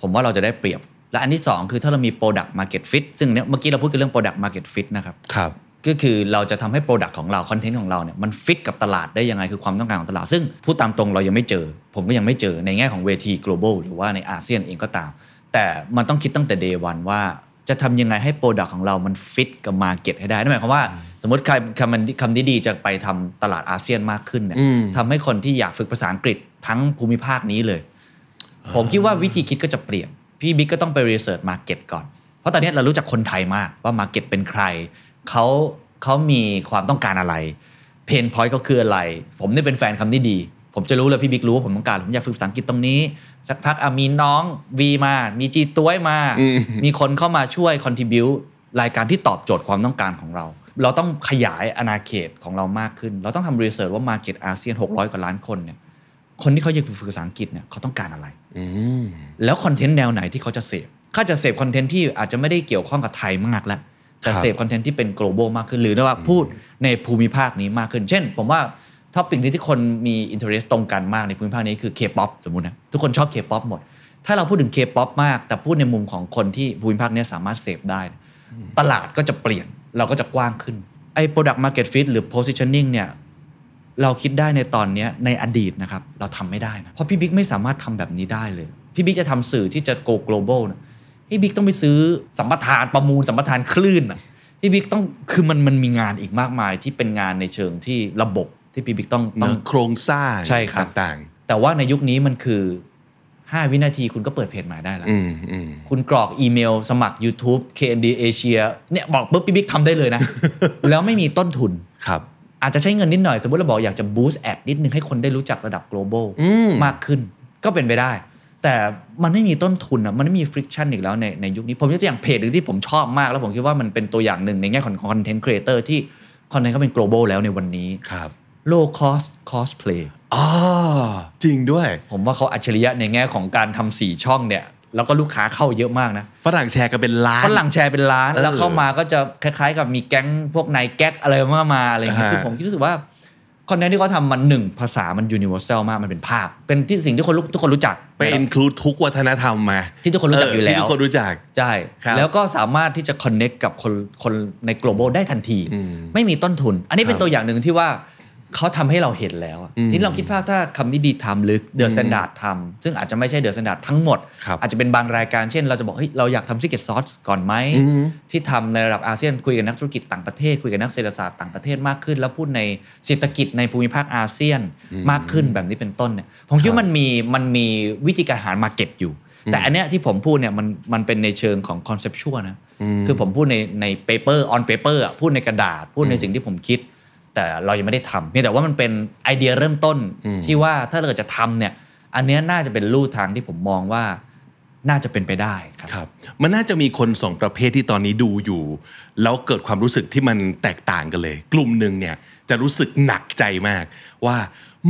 S2: ผมว่าเราจะได้เปรียบและอันที่ 2 คือถ้าเรามี Product Market Fit ซึ่งเนี่ยเมื่อกี้เราพูดกันเรื่อง Product Market Fit นะครับ
S1: ครับ
S2: ก็คือเราจะทำให้ Product ของเราคอนเทนต์ของเราเนี่ยมันฟิตกับตลาดได้ยังไงคือความต้องการของตลาด ซึ่งพูดตามตรงเรายังไม่เจอ ผมก็ยังไม่เจอในแง่ของเวที global หรือว่าในอาเซียนเองก็ตาม แต่มันต้องคิดตั้งแต่ day one ว่าจะทำยังไงให้ Product ของเรามันฟิตกับ Market ให้ได้นั่นหมายความว่า สมมติใครคำมันคำดีๆจะไปทำตลาดอาเซียนมากขึ้นเนี่ย
S1: อืม
S2: ทำให้คนที่อยากฝึกภาษาอังกฤษทั้งภูมิภาคนี้เลย ผมคิดว่าวิธีคิดก็จะเปลี่ยนพี่บิ๊กก็ต้องไปรีเสิร์ชมาเก็ตก่อน เพราะตอนนี้เรารู้จักคนไทยมากว่ามาเก็ตเป็นใคร เขาเขามีความต้องการอะไร pain point เขาคืออะไร ผมนี่เป็นแฟนคำนี้ดี ผมจะรู้เลยพี่บิ๊กรู้ว่าผมต้องการ ผมอยากฝึกภาษาอังกฤษตรงนี้ สักพักอะมีน้องวีมา มีจีต้วยมา
S1: อืม
S2: มีคนเข้ามาช่วย contribute รายการที่ตอบโจทย์ความต้องการของเรา เราต้องขยายอาณาเขตของเรามากขึ้น เราต้องทำ research ว่า market อาเซียน600กว่าล้านคนเนี่ยคนที่เขาอยากฝึกภาษาอังกฤษเนี่ยเขาต้องการอะไร
S1: อืม
S2: แล้วคอนเทนต์แนวไหนที่เขาจะเสพเขาจะเสพคอนเทนต์ที่อาจจะไม่ได้เกี่ยวข้องกับไทยมากแล้ว แต่
S1: ครับ
S2: เสพคอนเทนต์ที่เป็น global มากขึ้น หรือว่าพูดในภูมิภาคนี้มากขึ้น เช่น ผมว่า topic นี้ที่คนมี interest ตรงกันมากในภูมิภาคนี้คือ K-POP สมมุตินะทุกคนชอบ K-POP หมด ถ้าเราพูดถึง K-POP มาก แต่พูดในมุมของคนที่ภูมิภาคเนี้สามารถเสพได้ ตลาดก็จะเปลี่ยนเราก็จะกว้างขึ้นไอ้ product market fit หรือ positioning เนี่ยเราคิดได้ในตอนเนี้ยในอดีตนะครับ เราทำไม่ได้นะ เพราะพี่บิ๊กไม่สามารถทำแบบนี้ได้เลย พี่บิ๊กจะทำสื่อที่จะ go global นะ พี่บิ๊กต้องไปซื้อสัมปทานประมูลสัมปทานคลื่นอะพี่บิ๊กต้องคือมันมันมีงานอีกมากมายที่เป็นงานในเชิงที่ระบบที่พี่บิ๊กต้องต้อง
S1: โครงสร้าง
S2: ใช่ครับ
S1: ต่าง
S2: แต่ว่าในยุคนี้มันคือ 5 วินาทีคุณก็เปิดเพจใหม่ได้แล้ว
S1: อืมอืม
S2: คุณกรอกอีเมล สมัคร YouTube KND Asia เนี่ยบอกปุ๊บพี่บิ๊กทำได้เลยนะ แล้วไม่มีต้นทุน
S1: ครับ
S2: อาจจะใช้เงินนิดหน่อย สมมติเราบอกอยากจะ boost ad นิดนึงให้คนได้รู้จักระดับ global
S1: อืม
S2: มากขึ้น ก็เป็นไปได้ แต่มันไม่มีต้นทุนอะมันไม่มี friction อีกแล้วในในยุคนี้ ผมยกตัวอย่างเพจหนึ่งที่ผมชอบมาก แล้วผมคิดว่ามันเป็นตัวอย่างหนึ่งในแง่ของ content creator ที่ content เขาเป็น global แล้วในวันนี้
S1: ครับ
S2: low cost cosplay
S1: อ๋อจริงด้วย
S2: ผมว่าเขาอัจฉริยะในแง่ของการทำสี่ช่องเนี่ยแล้วก็ลูกค้าเข้าเยอะมากนะ
S1: ฝรั่งแชร์กันเป็นล้าน
S2: ฝรั่งแชร์เป็นล้าน
S1: เออ
S2: แล้วเข้ามาก็จะคล้ายๆ กับมีแก๊งพวกนายแก๊กอะไรมามาอะไรอย่างเงี้ย
S1: อ่าฮะ
S2: คือผมคิดรู้สึกว่า คอนเทนต์ที่เขาทำมันหนึ่งภาษามัน universal มากมันเป็นภาพ เป็นที่สิ่งที่คนรู้ทุกคนรู้จัก
S1: ไป include ทุกวัฒนธรรมมา
S2: ที่ทุกคนรู้จักอยู่แล้ว
S1: ที่ทุกคนรู้จัก
S2: ใช่
S1: ครับ
S2: แล้วก็สามารถที่จะ connect กับคนคนใน global ได้ทันที
S1: อืม
S2: ไม่มีต้นทุน อันนี้เป็
S1: ครับ
S2: ตัวอย่างหนึ่งที่ว่า เขาทำให้เราเห็นแล้วอะ
S1: อืม
S2: ที่เราคิดภาพถ้าคำนี้ดีทำหรือ THE STANDARD ทำซึ่งอาจจะไม่ใช่ THE STANDARD ทั้งหมด
S1: ครับ
S2: อาจจะเป็นบางรายการเช่น เราจะบอกเฮ้ยเราอยากทำ Secret Sauce ก่อนไหม
S1: อืม
S2: ที่ทำในระดับอาเซียนคุยกับนักธุรกิจต่างประเทศ คุยกับนักเศรษฐศาสตร์ต่างประเทศมากขึ้น แล้วพูดในเศรษฐกิจในภูมิภาคอาเซียนมากขึ้นแบบนี้เป็นต้นเนี่ยผมคิดว่ามันมีมันมีวิธีการหา market อยู่ แต่อันเนี้ยที่ผมพูดเนี่ยมันมันเป็นในเชิงของ conceptual นะคือผมพูดในใน paper on paper อะพูดในกระดาษพูดในสิ่งที่ผมคิด แต่เรายังไม่ได้ทำเพียงแต่ว่ามันเป็นไอเดียเริ่มต้นที่ว่าถ้าเราเกิดจะทำเนี่ย อันเนี้ยน่าจะเป็นลู่ทางที่ผมมองว่าน่าจะเป็นไปได้ครับ
S1: ครับมันน่าจะมีคนสองประเภทที่ตอนนี้ดูอยู่ แล้วเกิดความรู้สึกที่มันแตกต่างกันเลย กลุ่มหนึ่งเนี่ยจะรู้สึกหนักใจมากว่า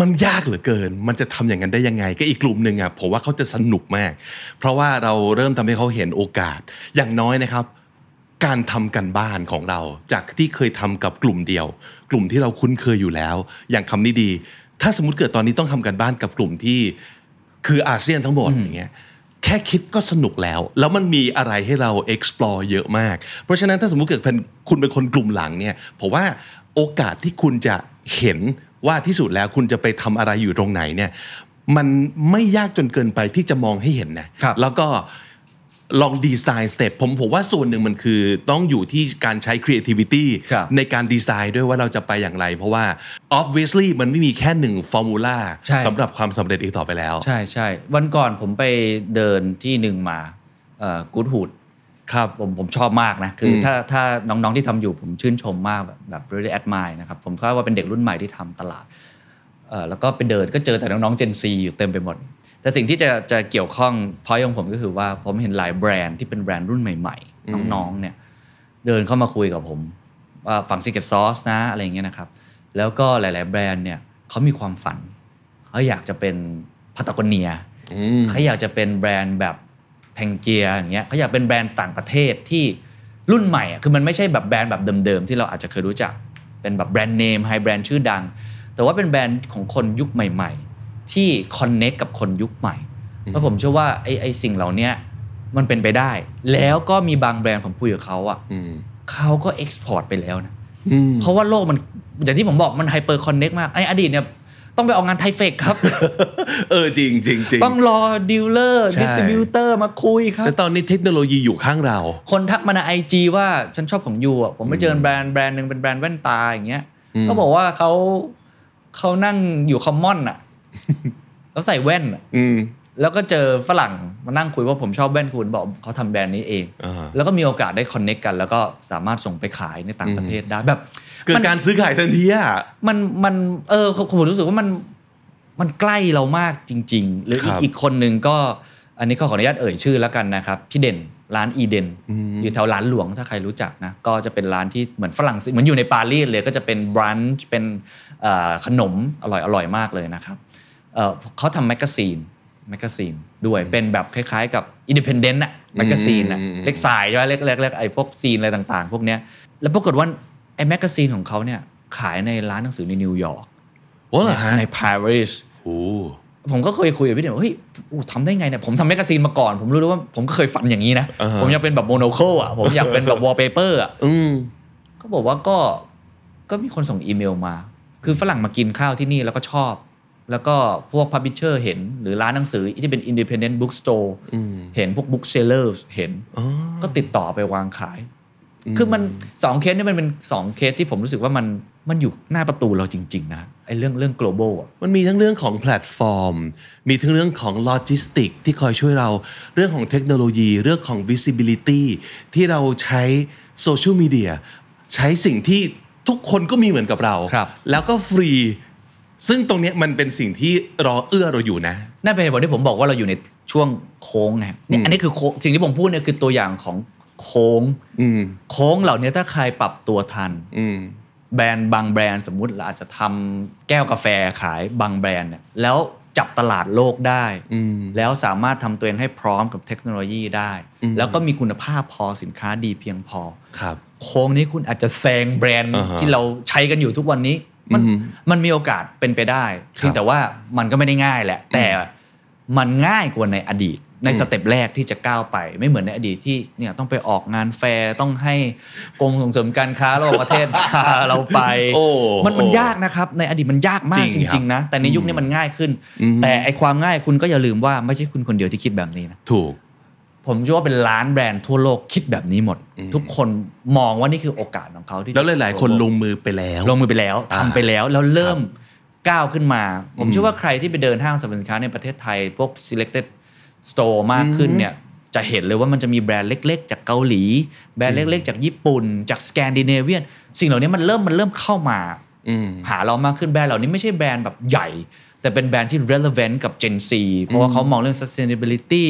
S1: มันยากเหลือเกิน มันจะทำอย่างนั้นได้ยังไง ก็อีกกลุ่มหนึ่งอะผมว่าเขาจะสนุกมาก เพราะว่าเราเริ่มทำให้เขาเห็นโอกาส อย่างน้อยนะครับ การทำกันบ้านของเรา จากที่เคยทำกับกลุ่มเดียว กลุ่มที่เราคุ้นเคยอยู่แล้ว อย่างคำนี้ดี ถ้าสมมติเกิดตอนนี้ต้องทำกันบ้านกับกลุ่มที่ คืออาเซียนทั้งหมดอย่างเงี้ยแค่คิดก็สนุกแล้ว แล้วมันมีอะไรให้เรา explore เยอะมาก เพราะฉะนั้นถ้าสมมติเกิดเป็นคุณเป็นคนกลุ่มหลังเนี่ยผมว่าโอกาสที่คุณจะเห็นว่าที่สุดแล้วคุณจะไปทำอะไรอยู่ตรงไหนเนี่ยมันไม่ยากจนเกินไปที่จะมองให้เห็นนะครับแล้วก็ ลองดีไซน์ step ผมผมว่าส่วนหนึ่งมันคือต้องอยู่ที่การใช้ creativity
S2: ครับ
S1: ในการดีไซน์ด้วยว่าเราจะไปอย่างไร เพราะว่า obviously มันไม่มีแค่หนึ่ง formula
S2: ใช่
S1: สำหรับความสำเร็จอีกต่อไปแล้ว
S2: ใช่ใช่วันก่อนผมไปเดินที่หนึ่งมากูดฮูด
S1: ครับ
S2: ผมผมชอบมากนะ คืออ
S1: ม
S2: ถ้าถ้าน้องๆที่ทำอยู่ผมชื่นชมมากแบบแบบ really admire นะครับ ผมคิดว่าเป็นเด็กรุ่นใหม่ที่ทำตลาดเอ่อแล้วก็ไปเดินก็เจอแต่น้องๆ Gen Z อยู่เต็มไปหมด แต่สิ่งที่จะจะเกี่ยวข้องพอยของผมก็คือว่าผมเห็นหลายแบรนด์ที่เป็นแบรนด์รุ่นใหม่ ๆ น้องๆเนี่ยเดินเข้ามาคุยกับผม ว่าฝั่ง Secret Sauce นะอะไรอย่างเงี้ยนะครับ แล้วก็หลาย ๆ แบรนด์เนี่ยเขามีความฝันเขาอยากจะเป็นพัตโกเนีย
S1: อืม
S2: เขาอยากจะเป็นแบรนด์แบบ Pangaia อย่างเงี้ยเขาอยากเป็นแบรนด์ต่างประเทศที่รุ่นใหม่อะคือมันไม่ใช่แบบแบรนด์แบบเดิม ๆ ที่เราอาจจะเคยรู้จักเป็นแบบแบรนด์เนม high brand ชื่อดัง แต่ว่าเป็นแบรนด์ของคนยุคใหม่ ๆ ที่ connect กับคนยุคใหม่แล้วผมเชื่อว่าไอ้ไอ้สิ่งเหล่าเนี้ยมันเป็นไปได้ แล้วก็มีบางแบรนด์ผมคุยกับเขาอะ
S1: อืม
S2: เขาก็ export ไปแล้วนะ
S1: อืม
S2: เพราะว่าโลกมันอย่างที่ผมบอกมัน hyper connect มากไอ้อดีตเนี่ยต้องไปออกงาน THAIFEX ครับ
S1: เออจริงจริงจริง
S2: ต้องรอ dealer
S1: ใช่
S2: distribu tor มาคุยครับ
S1: แต่ตอนนี้เทคโนโลยีอยู่ข้างเรา
S2: คนทักมาใน IG ว่าฉันชอบของ you อะผมไปเจอแบรนด์แบรนด์หนึ่งเป็นแบรนด์แว่นตาอย่างเงี้ย
S1: อืม
S2: เขาบอกว่าเขาเขานั่งอยู่ Commons อะ แล้วใส่แว่นอะ
S1: อืม
S2: แล้วก็เจอฝรั่งมานั่งคุยว่าผมชอบแว่นคุณบอกเขาทำแบรนด์นี้เอง
S1: อ่า
S2: แล้วก็มีโอกาสได้คอนเน็กกัน แล้วก็สามารถส่งไปขายในต่างประเทศได้แบบ
S1: เกิด
S2: มัน
S1: การซื้อขายทันทีอะ
S2: มันมันเออผมผมรู้สึกว่ามันมันใกล้เรามากจริง ๆ หรืออี
S1: ค
S2: ก
S1: รับ
S2: อีกคนหนึ่งก็ อันนี้ก็ขออนุญาตเอ่ยชื่อแล้วกันนะครับ พี่เด่นร้านอีเดน
S1: อืม
S2: อยู่แถวร้านหลวงถ้าใครรู้จักนะก็จะเป็นร้านที่เหมือนฝรั่งเศสเหมือนอยู่ในปารีสเลยก็จะเป็นบรันช์เป็นเอ่อขนมอร่อยอร่อยมากเลยนะครับ เอ่อเขาทำ magazine magazine ด้วยเป็นแบบคล้ายๆ กับ independent อะ magazine อะ
S1: อืมอืม
S2: เล็กสายใช่ไหมเล็กเล็กเล็กไอ้พวก zine อะไรต่างๆ พวกเนี้ยแล้วปรากฏว่าไอ้ magazine ของเขาเนี่ยขายในร้านหนังสือในนิวยอร์ก
S1: โอ้เหรอฮะ
S2: ในปารีส
S1: โอ้
S2: ผมก็เคยคุยกับพี่เด่นว่าเฮ้ยอู้ทำได้ไงเนี่ยผมทำ magazine มาก่อน ผมรู้ด้วยว่าผมก็เคยฝันอย่างนี้นะ
S1: อ่าฮะ
S2: ผมอยากเป็นแบบ Monocle อะผมอยากเป็นแบบวอลเปเปอร์อะ
S1: อืม
S2: ก็บอกว่าก็ก็มีคนส่งอีเมลมา คือฝรั่งมากินข้าวที่นี่แล้วก็ชอบ แล้วก็พวก publisher เห็น หรือร้านหนังสือที่เป็น independent bookstore
S1: อืม
S2: เห็นพวก booksellers เห็น
S1: อ๋อ
S2: ก็ติดต่อไปวางขาย คือมันสองเคสนี่มันเป็นสองเคสที่ผมรู้สึกว่ามันมันอยู่หน้าประตูเราจริง ๆ นะไอ้เรื่องเรื่อง global อะ
S1: มันมีทั้งเรื่องของแพลตฟอร์ม มีทั้งเรื่องของโลจิสติกที่คอยช่วยเราเรื่องของเทคโนโลยีเรื่องของ visibility ที่เราใช้โซเชียลมีเดียใช้สิ่งที่ทุกคนก็มีเหมือนกับเรา
S2: ครับ
S1: แล้วก็ฟรี ซึ่งตรงเนี้ยมันเป็นสิ่งที่รอเอื้อเราอยู่นะ
S2: นั่นเป็นเหตุผลที่ผมบอกว่าเราอยู่ในช่วงโค้งไงเนี่ยอันนี้คือโค้งสิ่งที่ผมพูดเนี่ยคือตัวอย่างของโค้ง
S1: อืม
S2: โค้งเหล่านี้ถ้าใครปรับตัวทัน
S1: อืม
S2: แบรนด์บางแบรนด์สมมุติเราอาจจะทำแก้วกาแฟขายบางแบรนด์เนี่ยแล้วจับตลาดโลกได้
S1: อืม
S2: แล้วสามารถทำตัวเองให้พร้อมกับเทคโนโลยีได้
S1: อืม
S2: แล้วก็มีคุณภาพพอสินค้าดีเพียงพอ
S1: ครับ
S2: โค้งนี้คุณอาจจะแซงแบรนด์
S1: อ่าฮะ
S2: ที่เราใช้กันอยู่ทุกวันนี้ มัน
S1: อืม
S2: มันมีโอกาสเป็นไปได้
S1: ครับ
S2: เพียงแต่ว่ามันก็ไม่ได้ง่ายแหละ แต่มันง่ายกว่าในอดีต ใน
S1: อืม
S2: step แรกที่จะก้าวไป ไม่เหมือนในอดีตที่เนี่ยต้องไปออกงานแฟร์ต้องให้กรมส่งเสริมการค้าระหว่างประเทศพาเราไป
S1: โอ้
S2: มันมันยากนะครับ ในอดีตมันยากมาก
S1: จริ
S2: จ
S1: งครับ
S2: ริงๆนะแต่ในยุคนี้มันง่ายขึ้น
S1: อืม
S2: แต่ไอความง่ายคุณก็อย่าลืมว่าไม่ใช่คุณคนเดียวที่คิดแบบนี้นะ
S1: ถูก
S2: ผมเชื่อว่าเป็นล้านแบรนด์ทั่วโลกคิดแบบนี้หมด
S1: อืม
S2: ทุกคนมองว่านี่คือโอกาสของเขาที่จะ
S1: แล้วหลาย ๆ คนลงมือไปแล้ว
S2: ลงมือไปแล้ว
S1: อ่า
S2: ทำไปแล้วแล้วเริ่มก้าวขึ้นมา ผมเชื่อว่าใครที่ไปเดินห้างสรรพสินค้าในประเทศไทย พวก selected store มากขึ้นเนี่ยจะเห็นเลยว่ามันจะมีแบรนด์เล็ก ๆ จากเกาหลี แบรนด์เล็ก ๆ จากญี่ปุ่น จากสแกนดิเนเวียนสิ่งเหล่านี้มันเริ่มมันเริ่มเข้ามา
S1: อืม
S2: หาเรามากขึ้นแบรนด์เหล่านี้ไม่ใช่แบรนด์แบบใหญ่ แต่เป็นแบรนด์ที่ relevant กับ Gen Z เพราะว่าเขามองเรื่อง sustainability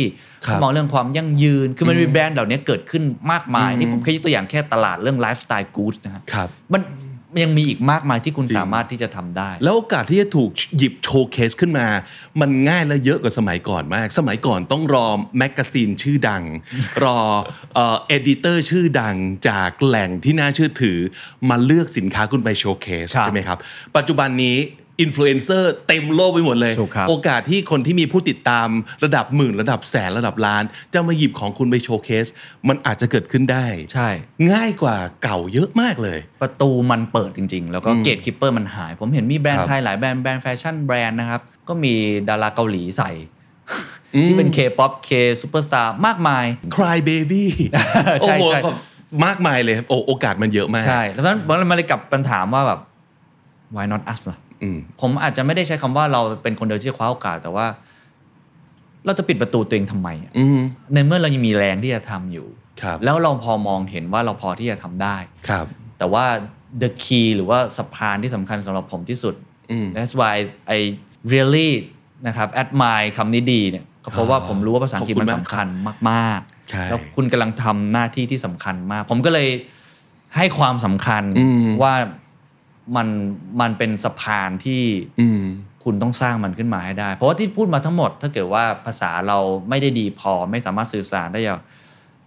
S1: ครับ
S2: เขามองเรื่องความยั่งยืน คือมันมีแบรนด์เหล่านี้เกิดขึ้นมากมาย นี่ผมแค่ยกตัวอย่างแค่ตลาดเรื่อง lifestyle goods นะครับ
S1: ครับ
S2: มันยังมีอีกมากมายที่คุณ
S1: จริง
S2: สามารถที่จะทำได้
S1: แล้วโอกาสที่จะถูกหยิบ showcase ขึ้นมา มันง่ายและเยอะกว่าสมัยก่อนมาก สมัยก่อนต้องรอ magazine ชื่อดัง รอเอ่อ editor ชื่อดังจากแหล่งที่น่าเชื่อถือ มาเลือกสินค้าคุณไป showcase ค
S2: รับ
S1: ใช่ไหมครับ ปัจจุบันนี้ อินฟลูเอนเซอร์เต็มโลกไปหมดเลย
S2: ถูกครับ
S1: โอกาสที่คนที่มีผู้ติดตามระดับหมื่น ระดับแสนระดับล้าน จะมาหยิบของคุณไป showcase มันอาจจะเกิดขึ้นได้
S2: ใช่
S1: ง่ายกว่าเก่าเยอะมากเลย
S2: ประตูมันเปิดจริง ๆ แล้วก็ gatekeeper มันหาย ผมเห็นมีแบรนด์
S1: ครั
S2: ด์
S1: บ
S2: ไทยหลายแบรนด์แบรนด์แฟชั่นแบรนด์นะครับก็มีดาราเกาหลีใส่
S1: อืม
S2: ที่เป็น K-POP K Superstar มากมาย
S1: Cry Baby โอ้
S2: ใช่
S1: โห
S2: ใช่
S1: มากมายเลยโอ้โอกาสมันเยอะมาก
S2: ใช่ แล้วนั้นมันเลยกลับเป็นถามว่าแบบ why not us ล่ะ
S1: อืม
S2: ผมอาจจะไม่ได้ใช้คำว่าเราเป็นคนเดียวที่จะคว้าโอกาสแต่ว่า เราจะปิดประตูตัวเองทำไมอะ
S1: อืม
S2: ในเมื่อเรายังมีแรงที่จะทำอยู่
S1: ครับ
S2: แล้วเราพอมองเห็นว่าเราพอที่จะทำได้
S1: ครับ
S2: แต่ว่า the key หรือว่าสะพานที่สำคัญสำหรับผมที่สุด
S1: อืม
S2: that's why I really นะครับ admire คำนี้ดีเนี่ยก็เพราะว่า
S1: อ๋อ
S2: ผมรู้ว่าภาษาอังกฤษ
S1: ขอบคุ
S2: มัน
S1: ณมาก
S2: สำคัญมาก
S1: ใช่
S2: ๆแล้วคุณกำลังทำหน้าที่ที่สำคัญมาก ผมก็เลยให้ความสำคัญ
S1: อืม
S2: ว่า มันมันเป็นสะพานที่
S1: อืม
S2: คุณต้องสร้างมันขึ้นมาให้ได้ เพราะว่าที่พูดมาทั้งหมด ถ้าเกิดว่าภาษาเราไม่ได้ดีพอไม่สามารถสื่อสารได้อย่าง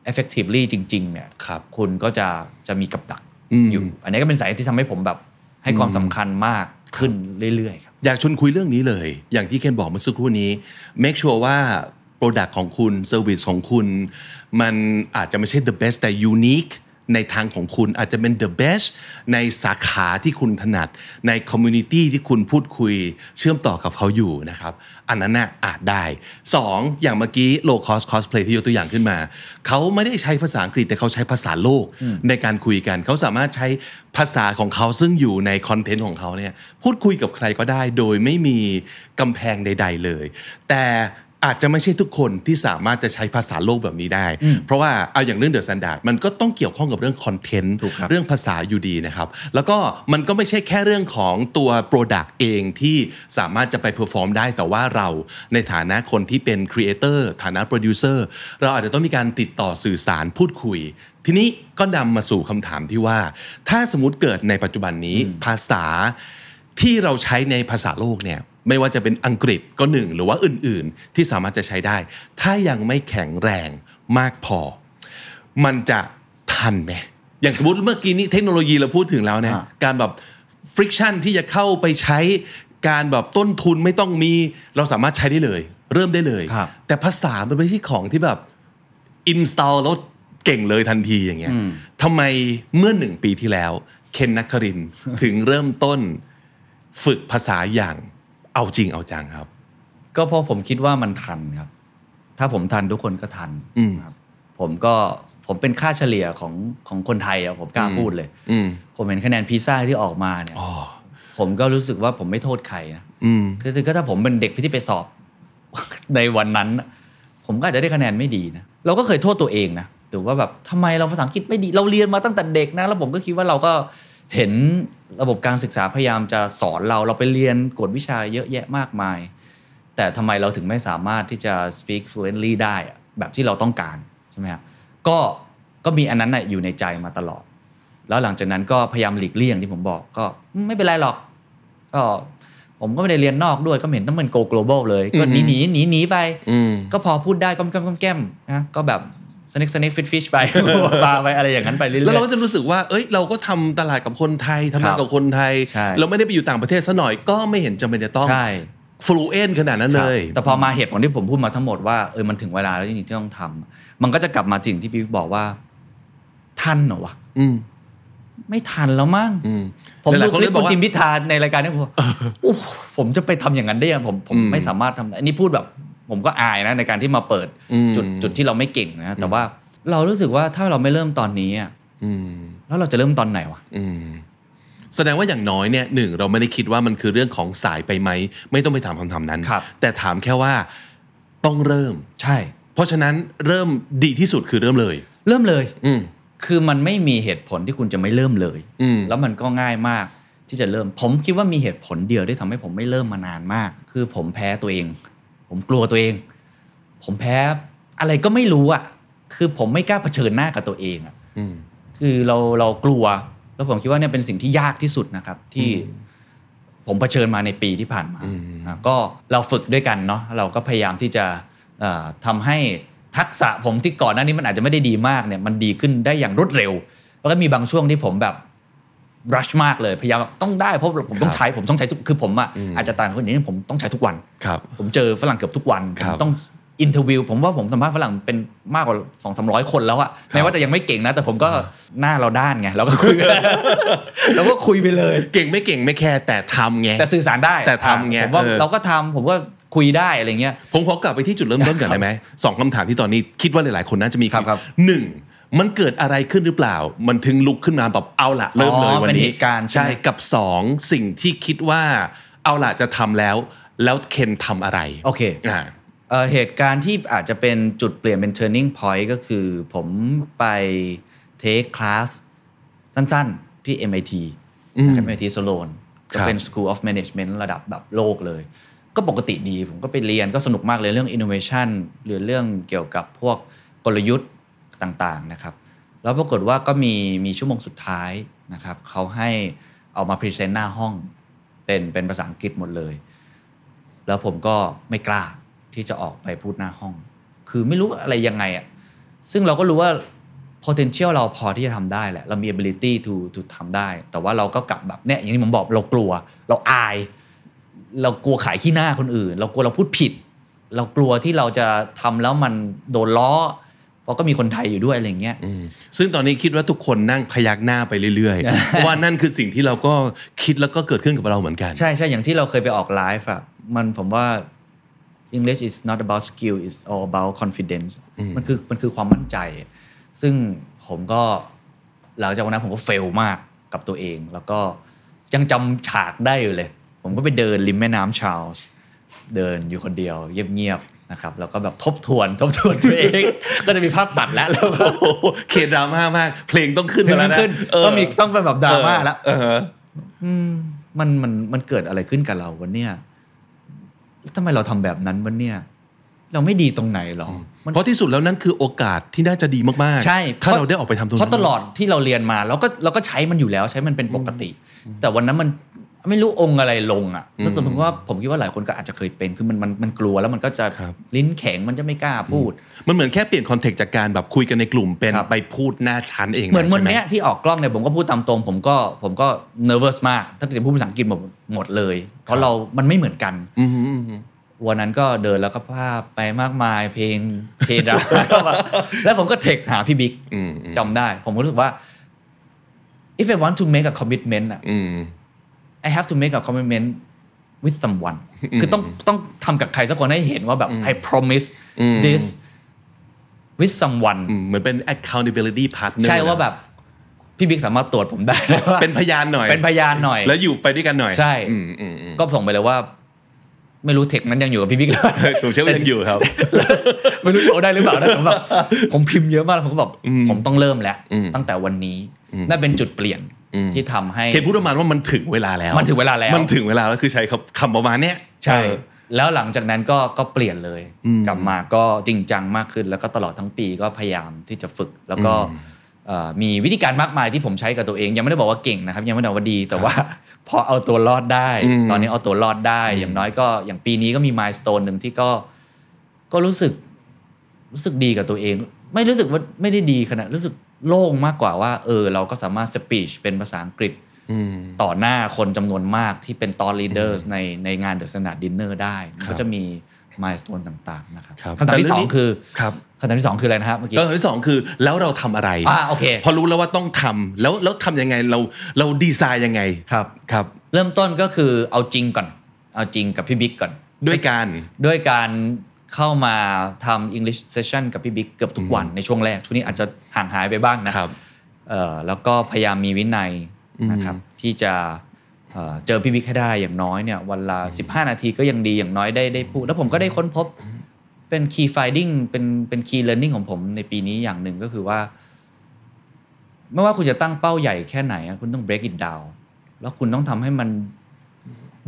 S2: effectively จริง ๆ เนี่ย
S1: ครับ
S2: คุณก็จะจะมีกับดัก
S1: อืม
S2: อยู่ อันนี้ก็เป็นสาเหตุที่ทำให้ผมแบบให้ความสำคัญมากขึ้นเรื่อยๆครับ
S1: อยากชวนคุยเรื่องนี้เลย อย่างที่เคนบอกเมื่อสักครู่นี้ make sure ว่า Product ของคุณ Service ของคุณ มันอาจจะไม่ใช่ the best แต่ unique ในทางของคุณอาจจะเป็น the best ในสาขาที่คุณถนัด ใน community ที่คุณพูดคุยเชื่อมต่อกับเขาอยู่นะครับ อันนั้นน่ะอาจได้ 2. อย่างเมื่อกี้ low cost cosplay ที่ยกตัวอย่างขึ้นมา เขาไม่ได้ใช้ภาษาอังกฤษแต่เขาใช้ภาษาโลกในการคุยกัน เขาสามารถใช้ภาษาของเขาซึ่งอยู่ในคอนเทนต์ของเขาเนี่ยพูดคุยกับใครก็ได้ โดยไม่มีกำแพงใด ๆ เลย แต่ อาจจะไม่ใช่ทุกคนที่สามารถจะใช้ภาษาโลกแบบนี้ได้ เพราะว่าเอาอย่างเรื่องเดอะ t แ n นดาร์ดมันก็ต้องเกี่ยวข้องกับเรื่องคอนเทนต์
S2: ถูกครับ
S1: เรื่องภาษาอยู่ดีนะครับ แล้วก็มันก็ไม่ใช่แค่เรื่องของตัว Product เองที่สามารถจะไป perform ได้แต่ว่าเราในฐานะคนที่เป็น creator ฐานะโปรดิวเซอร์เราอาจจะต้องมีการติดต่อสื่อสารพูดคุย ทีนี้ก็นำมาสู่คำถามที่ว่า ถ้าสมมติเกิดในปัจจุบันนี้ภาษาที่เราใช้ในภาษาโลกเนี่ย ไม่ว่าจะเป็นอังกฤษก็หนึ่งหรือว่าอื่นๆ ที่สามารถจะใช้ได้ ถ้ายังไม่แข็งแรงมากพอ มันจะทันไหมอย่างสมมติเมื่อกี้นี้เทคโนโลยีเราพูดถึงแล้วเนี่ย
S2: อ่า
S1: การแบบ friction ที่จะเข้าไปใช้การแบบต้นทุนไม่ต้องมี เราสามารถใช้ได้เลย เริ่มได้เลย
S2: ครับ
S1: แต่ภาษามันไม่ใช่ของที่แบบ install แล้วเก่งเลยทันทีอย่างเงี้ยทำไมเมื่อหนึ่งปีที่แล้ว เคนนักครินทร์ถึงเริ่มต้นฝึกภาษาอย่าง เอาจริงเอาจังครับ
S2: ก็เพราะผมคิดว่ามันทันครับ ถ้าผมทันทุกคนก็ทัน
S1: อืม
S2: ครับผมก็ผมเป็นค่าเฉลี่ยของของคนไทยอะผมกล้าพูดเลย
S1: อืม
S2: ผมเห็นคะแนนพีซ่าที่ออกมาเนี่ย
S1: อ๋อ
S2: ผมก็รู้สึกว่าผมไม่โทษใครนะ
S1: อืม
S2: คือคือก็ถ้าผมเป็นเด็กที่ไปสอบในวันนั้นน่ะผมก็อาจจะได้คะแนนไม่ดีนะเราก็เคยโทษตัวเองนะหรือว่าแบบทำไมเราภาษาอังกฤษไม่ดี เราเรียนมาตั้งแต่เด็กนะ แล้วผมก็คิดว่าเราก็ เห็นระบบการศึกษาพยายามจะสอนเราเราไปเรียนกฎวิชาเยอะแยะมากมาย แต่ทำไมเราถึงไม่สามารถที่จะ speak fluently ได้อะแบบที่เราต้องการใช่ไหมครับก็ก็มีอันนั้นน่ะอยู่ในใจมาตลอด แล้วหลังจากนั้นก็พยายามหลีกเลี่ยงที่ผมบอกก็อืมไม่เป็นไรหรอก ก็ผมก็ไม่ได้เรียนนอกด้วยก็ไม่เห็นต้องเป็น go global เลย ก็หนีหนีหนีหนีไป
S1: อืม
S2: ก็พอพูดได้กล้อมกล้อมกล้อมแกล้มนะก็แบบ snake snake fish fish ไปปลาไปอะไรอย่างนั้นไปเรื่อยๆ
S1: แล้วเราก็จะรู้สึกว่า เอ้ยเราก็ทำตลาดกับคนไทยทำงานกับคนไทย
S2: ใช่
S1: เราไม่ได้ไปอยู่ต่างประเทศซะหน่อยก็ไม่เห็นจำเป็นจะต้อง
S2: ใช่
S1: fluent ขนาดนั้นเลย
S2: ครับแต่พอมาเหตุผลที่ผมพูดมาทั้งหมดว่าเออมันถึงเวลาแล้วจริงๆที่ต้องทำมันก็จะกลับมาถึงที่พี่บิ๊กบอกว่าทันเหรอวะ
S1: อืม
S2: ไม่ทันแล้วมั้ง
S1: อืม
S2: ผม
S1: หลา
S2: ดู
S1: ยๆคน
S2: คลิ
S1: ก็
S2: ป
S1: บอ
S2: คุ
S1: ก
S2: ณ
S1: ว่า
S2: จิมพิธาในรายการนี้ผมบอกโอ้ผมจะไปทำอย่างนั้นได้ยังผมผม
S1: อืม
S2: ไม่สามารถทำได้อันนี้พูดแบบ ผมก็อายนะในการที่มาเปิด
S1: อืม
S2: จุดจุดที่เราไม่เก่งนะ แต่ว่าเรารู้สึกว่าถ้าเราไม่เริ่มตอนนี้อะ
S1: อืม
S2: แล้วเราจะเริ่มตอนไหนวะ
S1: อืมแสดงว่าอย่างน้อยเนี่ยหนึ่งเราไม่ได้คิดว่ามันคือเรื่องของสายไปไหม ไม่ต้องไปถามคำถามนั้น
S2: ครับ
S1: แต่ถามแค่ว่าต้องเริ่ม
S2: ใช่
S1: เพราะฉะนั้นเริ่มดีที่สุดคือเริ่มเลย
S2: เริ่มเลย
S1: อืม
S2: คือมันไม่มีเหตุผลที่คุณจะไม่เริ่มเลย
S1: อืม
S2: แล้วมันก็ง่ายมากที่จะเริ่ม ผมคิดว่ามีเหตุผลเดียวที่ทำให้ผมไม่เริ่มมานานมาก คือผมแพ้ตัวเอง ผมกลัวตัวเอง ผมแพ้อะไรก็ไม่รู้อะ คือผมไม่กล้าเผชิญหน้ากับตัวเองอะ
S1: อืม
S2: คือเราเรากลัว แล้วผมคิดว่าเนี่ยเป็นสิ่งที่ยากที่สุดนะครับ ที่ผมเผชิญมาในปีที่ผ่านมา
S1: อืม
S2: อะก็เราฝึกด้วยกันเนาะเราก็พยายามที่จะเอ่อทำให้ทักษะผมที่ก่อนหน้านี้มันอาจจะไม่ได้ดีมากเนี่ยมันดีขึ้นได้อย่างรวดเร็ว แล้วก็มีบางช่วงที่ผมแบบ รัชมากเลยพยายามต้องได้เพราะผมต้องใช้ผมต้องใช้ทุกคือผมอะอาจจะต่างกับคนอื่นที่ผมต้องใช้ทุกวัน
S1: ครับ
S2: ผมเจอฝรั่งเกือบทุกวันผ
S1: ครั
S2: ม
S1: บ
S2: ต้องอินเทอร์วิวผมว่าผมสัมภาษณ์ฝรั่งเป็นมากกว่าสองสามร้อยคนแล้วอะแม้ว่าจะยังไม่เก่งนะ แต่ผมก็หน้าเราด้านไงเราก็คุยเราก็คุยไปเลย
S1: เก่งไม่เก่งไม่แคร์แต่ทำไง
S2: แต่สื่อสารได้
S1: แต่ทำไง
S2: ผมว่า
S1: เออ
S2: เราก็ทำผมก็คุยได้อะไรเงี้ย
S1: ผมขอกลับไปที่จุดเริ่มต้นก่อนได้ไหมสองคำถามที่ตอนนี้คิดว่าหลายๆ คนน่าจะมี
S2: ครับครับ
S1: หนึ่ง มันเกิดอะไรขึ้นหรือเปล่า มันถึงลุกขึ้นมาแบบเอาละเริ่มเลย
S2: อ๋อ
S1: วัน
S2: เป็น
S1: นี้
S2: เหตุการณ์ใช่
S1: ใช่
S2: ไหม
S1: กับสองสิ่งที่คิดว่าเอาละจะทำแล้ว แล้วเคนทำอะไร
S2: โอเค
S1: อ่า
S2: เอ่อเหตุการณ์ที่อาจจะเป็นจุดเปลี่ยนเป็น turning point ก็คือผมไป take class สั้นๆ ที่ MIT นะครับ MIT Sloan
S1: ครั
S2: ก็
S1: บ
S2: เป็น School of Management ระดับแบบโลกเลย ก็ปกติดี ผมก็ไปเรียนก็สนุกมากเลยเรื่อง innovation หรือเรื่องเกี่ยวกับพวกกลยุทธ์ ต่างๆนะครับแล้วปรากฏว่าก็มีมีชั่วโมงสุดท้ายนะครับเขาให้เอามา present หน้าห้องเป็นเป็นภาษาอังกฤษหมดเลย แล้วผมก็ไม่กล้าที่จะออกไปพูดหน้าห้อง คือไม่รู้อะไรยังไงอะซึ่งเราก็รู้ว่า potential เราพอที่จะทำได้แหละ เรามี ability to to ทำได้ แต่ว่าเราก็กลับแบบเนี่ยอย่างที่ผมบอกเรากลัว เราอาย เรากลัวขายขี้หน้าคนอื่น เรากลัวเราพูดผิด เรากลัวที่เราจะทำแล้วมันโดนล้อ เพราะก็มีคนไทยอยู่ด้วยอะไรอย่างเงี้ย
S1: อืมซึ่งตอนนี้คิดว่าทุกคนนั่งพยักหน้าไปเรื่อยๆเพราะว่านั่นคือสิ่งที่เราก็คิดแล้วก็เกิดขึ้นกับเราเหมือนกัน
S2: ใช่ใช่อย่างที่เราเคยไปออกไลฟ์อะมันผมว่า English is not about skill it's all about confidence มันคือมันคือความมั่นใจ ซึ่งผมก็หลังจากวันนั้นผมก็เฟลมากกับตัวเอง แล้วก็ยังจำฉากได้อยู่เลย ผมก็ไปเดินริมแม่น้ำชาลส์เดินอยู่คนเดียวเงียบๆ นะครับแล้วก็แบบทบทวนทบทวนตัวเอง ก็จะมีภาพตัดแล้วแล้วก็
S1: โอ้โหเคดราม่ามาก เพลงต้องขึ้นมาแล้วนะ
S2: ขึ้น
S1: เออ
S2: ต้องมีต้องเป็นแบบดราม่าแล้ว
S1: เออ
S2: อืมมันมันมันเกิดอะไรขึ้นกับเราวันเนี้ยทำไมเราทำแบบนั้นวันเนี้ยเราไม่ดีตรงไหนหรอมัน
S1: เพราะที่สุดแล้วนั่นคือโอกาสที่น่าจะดีมากๆ
S2: ใช่
S1: ถ้า
S2: พะ
S1: เราได้ออกไปทำตรงนั้น
S2: เพราะตลอดที่เราเรียนมาเราก็เราก็ใช้มันอยู่แล้วใช้มันเป็นปกติ แต่วันนั้นมัน ไม่รู้องค์อะไรลงอะแล้วสมมติว่าผมคิดว่าหลายคนก็อาจจะเคยเป็นคือมันมันมันกลัวแล้วมันก็จะลิ้นแข็งมันจะไม่กล้าพูด
S1: มันเหมือนแค่เปลี่ยนคอนเทกต์จากการแบบคุยกันในกลุ่มเป็น
S2: ครับ
S1: ไปพูดหน้าชั้นเอง
S2: เหมือนวัน
S1: ใช่ไเนี้
S2: ยที่ออกกล้องเนี่ยผมก็พูดตามตรง ผมก็ผมก็ nervous มาก ถ้าจะพูดภาษาอังกฤษหมดหมดเลย เพราะเรามันไม่เหมือนกัน
S1: อืมอืมอืม
S2: วันนั้นก็เดินแล้วก็ภาพไปมากมายเพลงเพลงดาแล้วผมก็เทคหาพี่บิ๊ก
S1: อืมอืม
S2: จำได้ ผมก็รู้สึกว่า if I want to make a commitment อะ
S1: อืม
S2: I have to make a commitment with someone คือต้องต้องทำกับใครสักคนให้เห็นว่าแบบ I promise
S1: อืม
S2: this with someone
S1: อืมเหมือนเป็น accountability partner
S2: ใช่ว่าแบบพี่บิ๊กสามารถตรวจผมได้นะว่า
S1: เป็นพยานหน่อย
S2: เป็นพยานหน่อย
S1: แล้วอยู่ไปด้วยกันหน่อย
S2: ใช่
S1: อืมอืมอืม
S2: ก็ส่งไปเลยว่า ไม่รู้เทคนั้นยังอยู่กับพี่บิ๊กหรือเปล่า
S1: ผมเชื่อว่ายังอยู่ครับ
S2: ไม่รู้โชว์ได้หรือเปล่านะผมแบบผมพิมพ์เยอะมากแล้วผมก็แบบ
S1: อืม
S2: ผมต้องเริ่มแล้ว
S1: อืม
S2: ตั้งแต่วันนี้
S1: อืม
S2: นั่นเป็นจุดเปลี่ยน
S1: อืม
S2: ที่ทำให้
S1: เคนพูดประมาณว่ามันถึงเวลาแล้ว
S2: มันถึงเวลาแล้ว
S1: มันถึงเวลาแล้วคือใช้คำคำประมาณเนี้ย
S2: ใช่
S1: เออ
S2: แล้วหลังจากนั้นก็ก็เปลี่ยนเลย
S1: อืม
S2: กลับมาก็จริงจังมากขึ้น แล้วก็ตลอดทั้งปีก็พยายามที่จะฝึก แล้วก็
S1: อืม
S2: เอ่อมีวิธีการมากมายที่ผมใช้กับตัวเอง ยังไม่ได้บอกว่าเก่งนะครับ ยังไม่ได้บอกว่าดีแต่ว่าพอเอาตัวรอดได้
S1: อืม
S2: ตอนนี้เอาตัวรอดได้ อย่างน้อยก็อย่างปีนี้ก็มี milestone หนึ่งที่ก็ก็รู้สึกรู้สึกดีกับตัวเอง ไม่รู้สึกว่าไม่ได้ดีขนาดรู้สึก โล่งมากกว่าว่า เออ เราก็สามารถ speech เป็นภาษาอังกฤษ
S1: อืม
S2: ต่อหน้าคนจำนวนมากที่เป็น thought leader ในในงานเดอะสนาดดินเนอร์ได้มัน
S1: ครั
S2: ก็
S1: บ
S2: จะมีมายสเตนต่างๆนะครับ
S1: ครับ
S2: คำถามที่
S1: แต่
S2: ส
S1: เรื่
S2: อ
S1: งนี้
S2: คือ
S1: ครับ
S2: คำถามที่สองคืออะไรนะครับเมื่อกี้
S1: คำถามที่สองคือแล้วเราทำอะไร
S2: อ่าโอเค
S1: พอรู้แล้วว่าต้องทำแล้วแล้วทำยังไงเราเราดีไซน์ยังไง
S2: ครับ
S1: ครับ
S2: เริ่มต้นก็คือเอาจริงก่อน เอาจริงกับพี่บิ๊กก่อน
S1: ด้วยการ
S2: ด้วยการ เข้ามาทำ English session กับพี่บิ๊กเกือบทุกวันในช่วงแรก ช่วงนี้อาจจะห่างหายไปบ้างนะครับเอ่อแล้วก็พยายามมีวินัยนะครับที่จะเอ่อเจอพี่บิ๊กให้ได้อย่างน้อยเนี่ยวันละ 15 นาทีก็ยังดีอย่างน้อยได้ได้พูด แล้วผมก็ได้ค้นพบเป็น key finding เป็นเป็น key learning ของผมในปีนี้อย่างหนึ่งก็คือว่า ไม่ว่าคุณจะตั้งเป้าใหญ่แค่ไหนอะคุณต้อง break it down แล้วคุณต้องทำให้มัน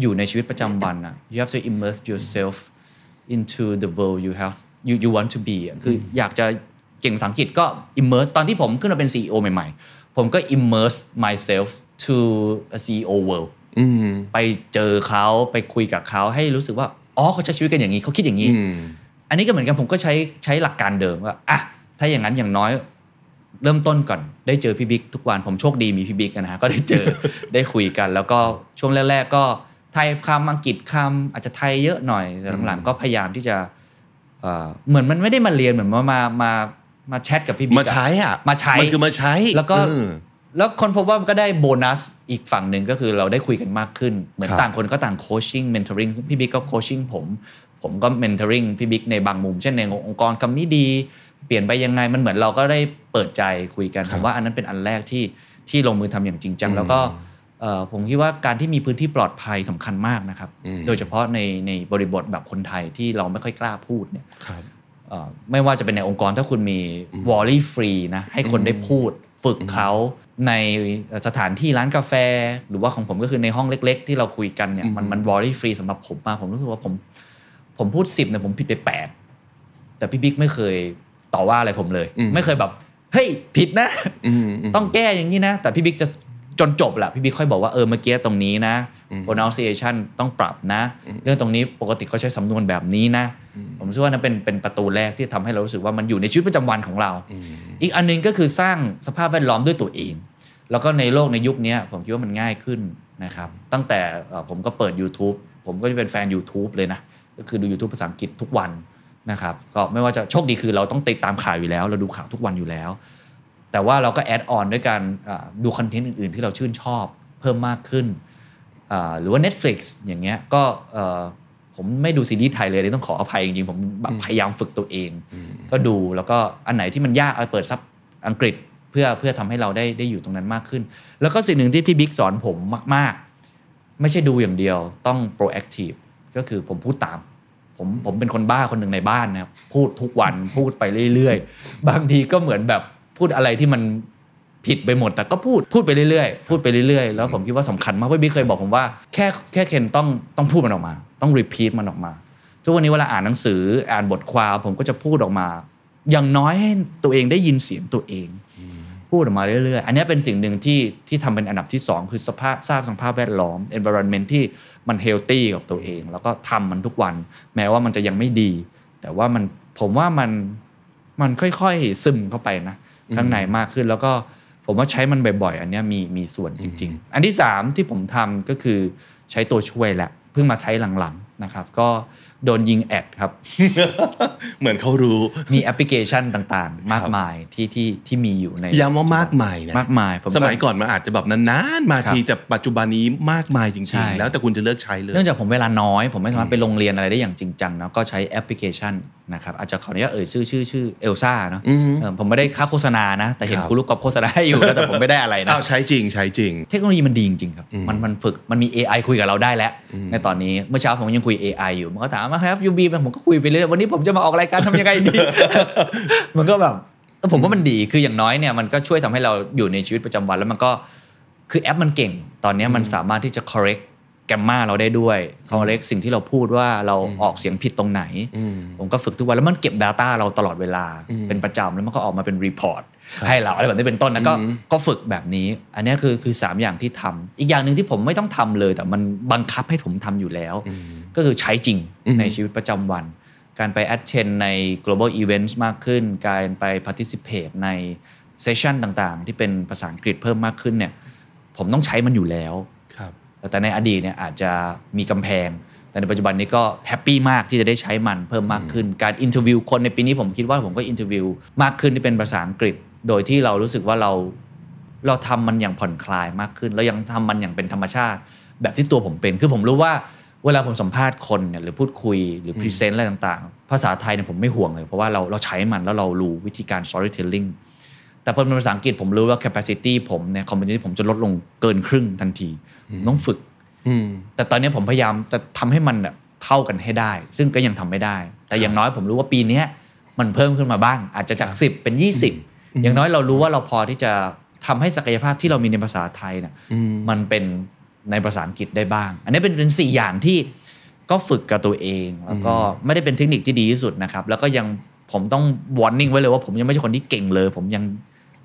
S2: อยู่ในชีวิตประจำวันอะ you have to immerse yourself into the world you have you you want to be อะคืออยากจะเก่งภาษาอังกฤษก็ immerse ตอนที่ผมขึ้นมาเป็น CEO ใหม่ๆ ผมก็ immerse myself to a CEO world
S1: อืม
S2: ไปเจอเขาไปคุยกับเขาให้รู้สึกว่าอ๋อเขาใช้ชีวิตกันอย่างนี้เขาคิดอย่างนี้
S1: อืม
S2: อันนี้ก็เหมือนกันผมก็ใช้ใช้หลักการเดิมว่าอะถ้าอย่างนั้นอย่างน้อยเริ่มต้นก่อนได้เจอพี่บิ๊กทุกวันผมโชคดีมีพี่บิ๊กนะฮะก็ได้เจอได้คุยกัน แล้วก็ช่วงแรก ๆ ก็ ไทยคำอังกฤษคำอาจจะไทยเยอะหน่อยแต่หลังๆก็พยายามที่จะเอ่อเหมือนมันไม่ได้มาเรียนเหมือนว่ามามามาแชทกับพี่บิ๊ก
S1: มา
S2: อะ
S1: ใช้อะ
S2: มาใช้
S1: มันคือมาใช้
S2: แล้วก็
S1: เออ
S2: แล้วคนพบว่ามันก็ได้โบนัสอีกฝั่งหนึ่งก็คือเราได้คุยกันมากขึ้น เหมือน
S1: ครับ
S2: ต่างคนก็ต่าง coaching mentoring พี่บิ๊กก็ coaching ผมผมก็ mentoring พี่บิ๊กในบางมุม เช่นในองค์กรคำนี้ดี เปลี่ยนไปยังไงมันเหมือนเราก็ได้เปิดใจคุยกัน
S1: ครับผ
S2: มว่าอันนั้นเป็นอันแรกที่ที่ลงมือทำอย่างจริงจัง
S1: อืม
S2: แล้วก็เอ่อ ผมคิดว่าการที่มีพื้นที่ปลอดภัยสำคัญมากนะครับ
S1: อืม
S2: โดยเฉพาะในในบริบทแบบคนไทยที่เราไม่ค่อยกล้าพูดเนี่ย
S1: ครับ
S2: เอ่อไม่ว่าจะเป็นในองค์กรถ้าคุณมี worry free นะให้คนได้พูด ฝึกเขาในสถานที่ร้านกาแฟ หรือว่าของผมก็คือในห้องเล็ก ๆ ที่เราคุยกันเนี่ยมันมัน worry free สำหรับผมมากผมรู้สึกว่าผม ผมพูดสิบเนี่ยผมผิดไปแปดแต่พี่บิ๊กไม่เคยต่อว่าอะไรผมเลย
S1: อืม
S2: ไม่เคยแบบเฮ้ยผิดนะ
S1: อืมม
S2: ต้องแก้อย่างนี้นะ แต่พี่บิ๊กจะ จนจบแหละพี่บิ๊กค่อยบอกว่าเออเมื่อกี้ตรงนี้นะ
S1: อืม
S2: pronunciation ต้องปรับนะ เรื่องตรงนี้ปกติเขาใช้สำนวนแบบนี้นะ ผมคิดว่านั่นเป็นเป็นประตูแรกที่ทำให้เรารู้สึกว่ามันอยู่ในชีวิตประจำวันของเรา อีกอันหนึงก็คือสร้างสภาพแวดล้อมด้วยตัวเอง แล้วก็ในโลกในยุคนี้ผมคิดว่ามันง่ายขึ้นนะครับ ตั้งแต่เอ่อผมก็เปิด YouTube ผมก็จะเป็นแฟน YouTube เลยนะ ก็คือดู YouTube ภาษาอังกฤษทุกวันนะครับ ก็ไม่ว่าจะโชคดีคือเราต้องติดตามข่าวอยู่แล้ว เราดูข่าวทุกวันอยู่แล้ว แต่ว่าเราก็แอดออนด้วยการอ่าดูคอนเทนต์อื่น ๆ ที่เราชื่นชอบเพิ่มมากขึ้นอ่าหรือว่า Netflix อย่างเงี้ยก็เอ่อผมไม่ดูซีรีส์ไทยเลยเลยต้องขออภัยจริงๆ ผมแบบพยายามฝึกตัวเอง ก็ดูแล้วก็อันไหนที่มันยากเอาเปิดซับอังกฤษเพื่อเพื่อทำให้เราได้ได้อยู่ตรงนั้นมากขึ้น แล้วก็สิ่งหนึ่งที่พี่บิ๊กสอนผมมาก ๆ ไม่ใช่ดูอย่างเดียวต้อง proactive ก็คือผมพูดตามผมผมเป็นคนบ้าคนหนึ่งในบ้านนะครับพูดทุกวันพูดไปเรื่อย ๆ บางทีก็เหมือนแบบ พูดอะไรที่มันผิดไปหมด แต่ก็พูดพูดไปเรื่อยๆ พูดไปเรื่อยๆ แล้วผมคิดว่าสำคัญมากพี่บิ๊กเคยบอกผมว่าแค่แค่เคนต้องต้องพูดมันออกมา ต้อง repeat มันออกมา ทุกวันนี้เวลาอ่านหนังสืออ่านบทความผมก็จะพูดออกมา อย่างน้อยให้ตัวเองได้ยินเสียงตัวเอง พูดออกมาเรื่อยๆ อันนี้เป็นสิ่งหนึ่งที่ที่ทำเป็นอันดับที่ 2 คือสภาพสร้างสภาพแวดล้อม environment ที่มันเฮลตี้กับตัวเอง แล้วก็ทำมันทุกวัน แม้ว่ามันจะยังไม่ดี แต่ว่ามันผมว่ามันมันค่อยๆซึมเข้าไปนะ ข้างในมากขึ้น แล้วก็ผมว่าใช้มันบ่อยๆ อันเนี้ยมีมีส่วนจริง ๆ อันที่3ที่ผมทำก็คือใช้ตัวช่วยแหละเพิ่งมาใช้หลังๆนะครับก็โดนยิงแอดครับ
S1: เหมือนเขารู้
S2: มีแอปพลิเคชันต่างๆ มากมายที่ที่ที่มีอยู่ใน
S1: ย้ำว่ามากมายนะ
S2: มากมายผม
S1: สมัยก่อนมันอาจจะแบบนานๆมา
S2: ครับ
S1: ทีแต่ปัจจุบันนี้มากมายจ
S2: ใช่
S1: ริงๆ แล้วแต่คุณจะเลือกใช้เลย
S2: เนื่องจากผมเวลาน้อย ผมไม่สามารถไปโรงเรียนอะไรได้อย่างจริงจังเนาะก็ใช้แอปพลิเคชันนะครับอาจจะขออนุญาตเอ่ยชื่อชื่อชื่อเอลซ่าเนาะ
S1: อือฮึ
S2: เออผมไม่ได้ค่าโฆษณานะ แต่เห็น
S1: ครับ
S2: คุณลูกกอบโฆษณาให้อยู่แล้วแต่ผมไม่ได้อะไรนะ
S1: อ้าวใช้จริงใช้จริง
S2: เทคโนโลยีมันดีจริงๆครับ
S1: อืม
S2: มันมันฝึกมันมี AI คุยกับเราได้แล้ว ในตอนนี้เมื่อเช้าผมยังคุย AI อยู่ มันก็ถามว่า have you been ผมก็คุยไปเรื่อยวันนี้ผมจะมาออกรายการทำยังไงดีมันก็แบบเออผมว่ามันดีคืออย่างน้อยเนี่ยมันก็ช่วยทำให้เราอยู่ในชีวิตประจำวันแล้วมันก็คือแอปมันเก่ง ตอนนี้มันสามารถที่จะ correct แกมมาเราได้ด้วย correct สิ่งที่เราพูดว่าเราออกเสียงผิดตรงไหน
S1: อืม
S2: ผมก็ฝึกทุกวันแล้วมันเก็บ Data เราตลอดเวลา
S1: อืม
S2: เป็นประจำแล้วมันก็ออกมาเป็นรีพอร์ต
S1: ครับ
S2: ให้เราอะไรแบบนี้เป็นต้นนะก็
S1: อืม
S2: ก็ฝึกแบบนี้ อันนี้คือคือ 3 อย่างที่ทำอีกอย่างหนึ่งที่ผมไม่ต้องทำเลย แต่มันบังคับให้ผมทำอยู่แล้ว
S1: อืม
S2: ก็คือใช้จริง
S1: อืม
S2: ในชีวิตประจำวัน การไป attend ใน global events มากขึ้น การไป participate ใน session ต่างๆ ที่เป็นภาษาอังกฤษเพิ่มมากขึ้นเนี่ยผมต้องใช้มันอยู่แล้ว
S1: ครับ
S2: แต่ในอดีตเนี่ยอาจจะมีกำแพง แต่ในปัจจุบันนี้ก็ happy มากที่จะได้ใช้มันเพิ่มมากขึ้น การ interview คนในปีนี้ผมคิดว่าผมก็ interview มากขึ้นที่เป็นภาษาอังกฤษ โดยที่เรารู้สึกว่าเราเราทำมันอย่างผ่อนคลายมากขึ้น แล้วยังทำมันอย่างเป็นธรรมชาติ แบบที่ตัวผมเป็น คือผมรู้ว่าเวลาผมสัมภาษณ์คนเนี่ยหรือพูดคุยหรือพรีเซนต์อะไรต่างๆ ภาษาไทยเนี่ยผมไม่ห่วงเลย เพราะว่าเราเราใช้มันแล้วเรารู้วิธีการ storytelling แต่พอเป็นภาษาอังกฤษผมรู้ว่า capacity ผมเนี่ย competency ผมจะลดลงเกินครึ่งทันทีผม ต้องฝึก
S1: อืม
S2: แต่ตอนนี้ผมพยายามจะทำให้มันแบบเท่ากันให้ได้ ซึ่งก็ยังทำไม่ได้ แต่อย่างน้อยผมรู้ว่าปีเนี้ยมันเพิ่มขึ้นมาบ้าง อาจจะจาก 10 เป็น 20 อย่างน้อยเรารู้ว่าเราพอที่จะทำให้ศักยภาพที่เรามีในภาษาไทยเนี่ย
S1: อืม
S2: มันเป็นในภาษาอังกฤษได้บ้าง อันนี้เป็นเป็นสี่อย่างที่ก็ฝึกกับตัวเองแล้วก็ไม่ได้เป็นเทคนิคที่ดีที่สุดนะครับ แล้วก็ยังผมต้องวอร์นิ่งไว้เลยว่าผมยังไม่ใช่คนที่เก่งเลย ผมยัง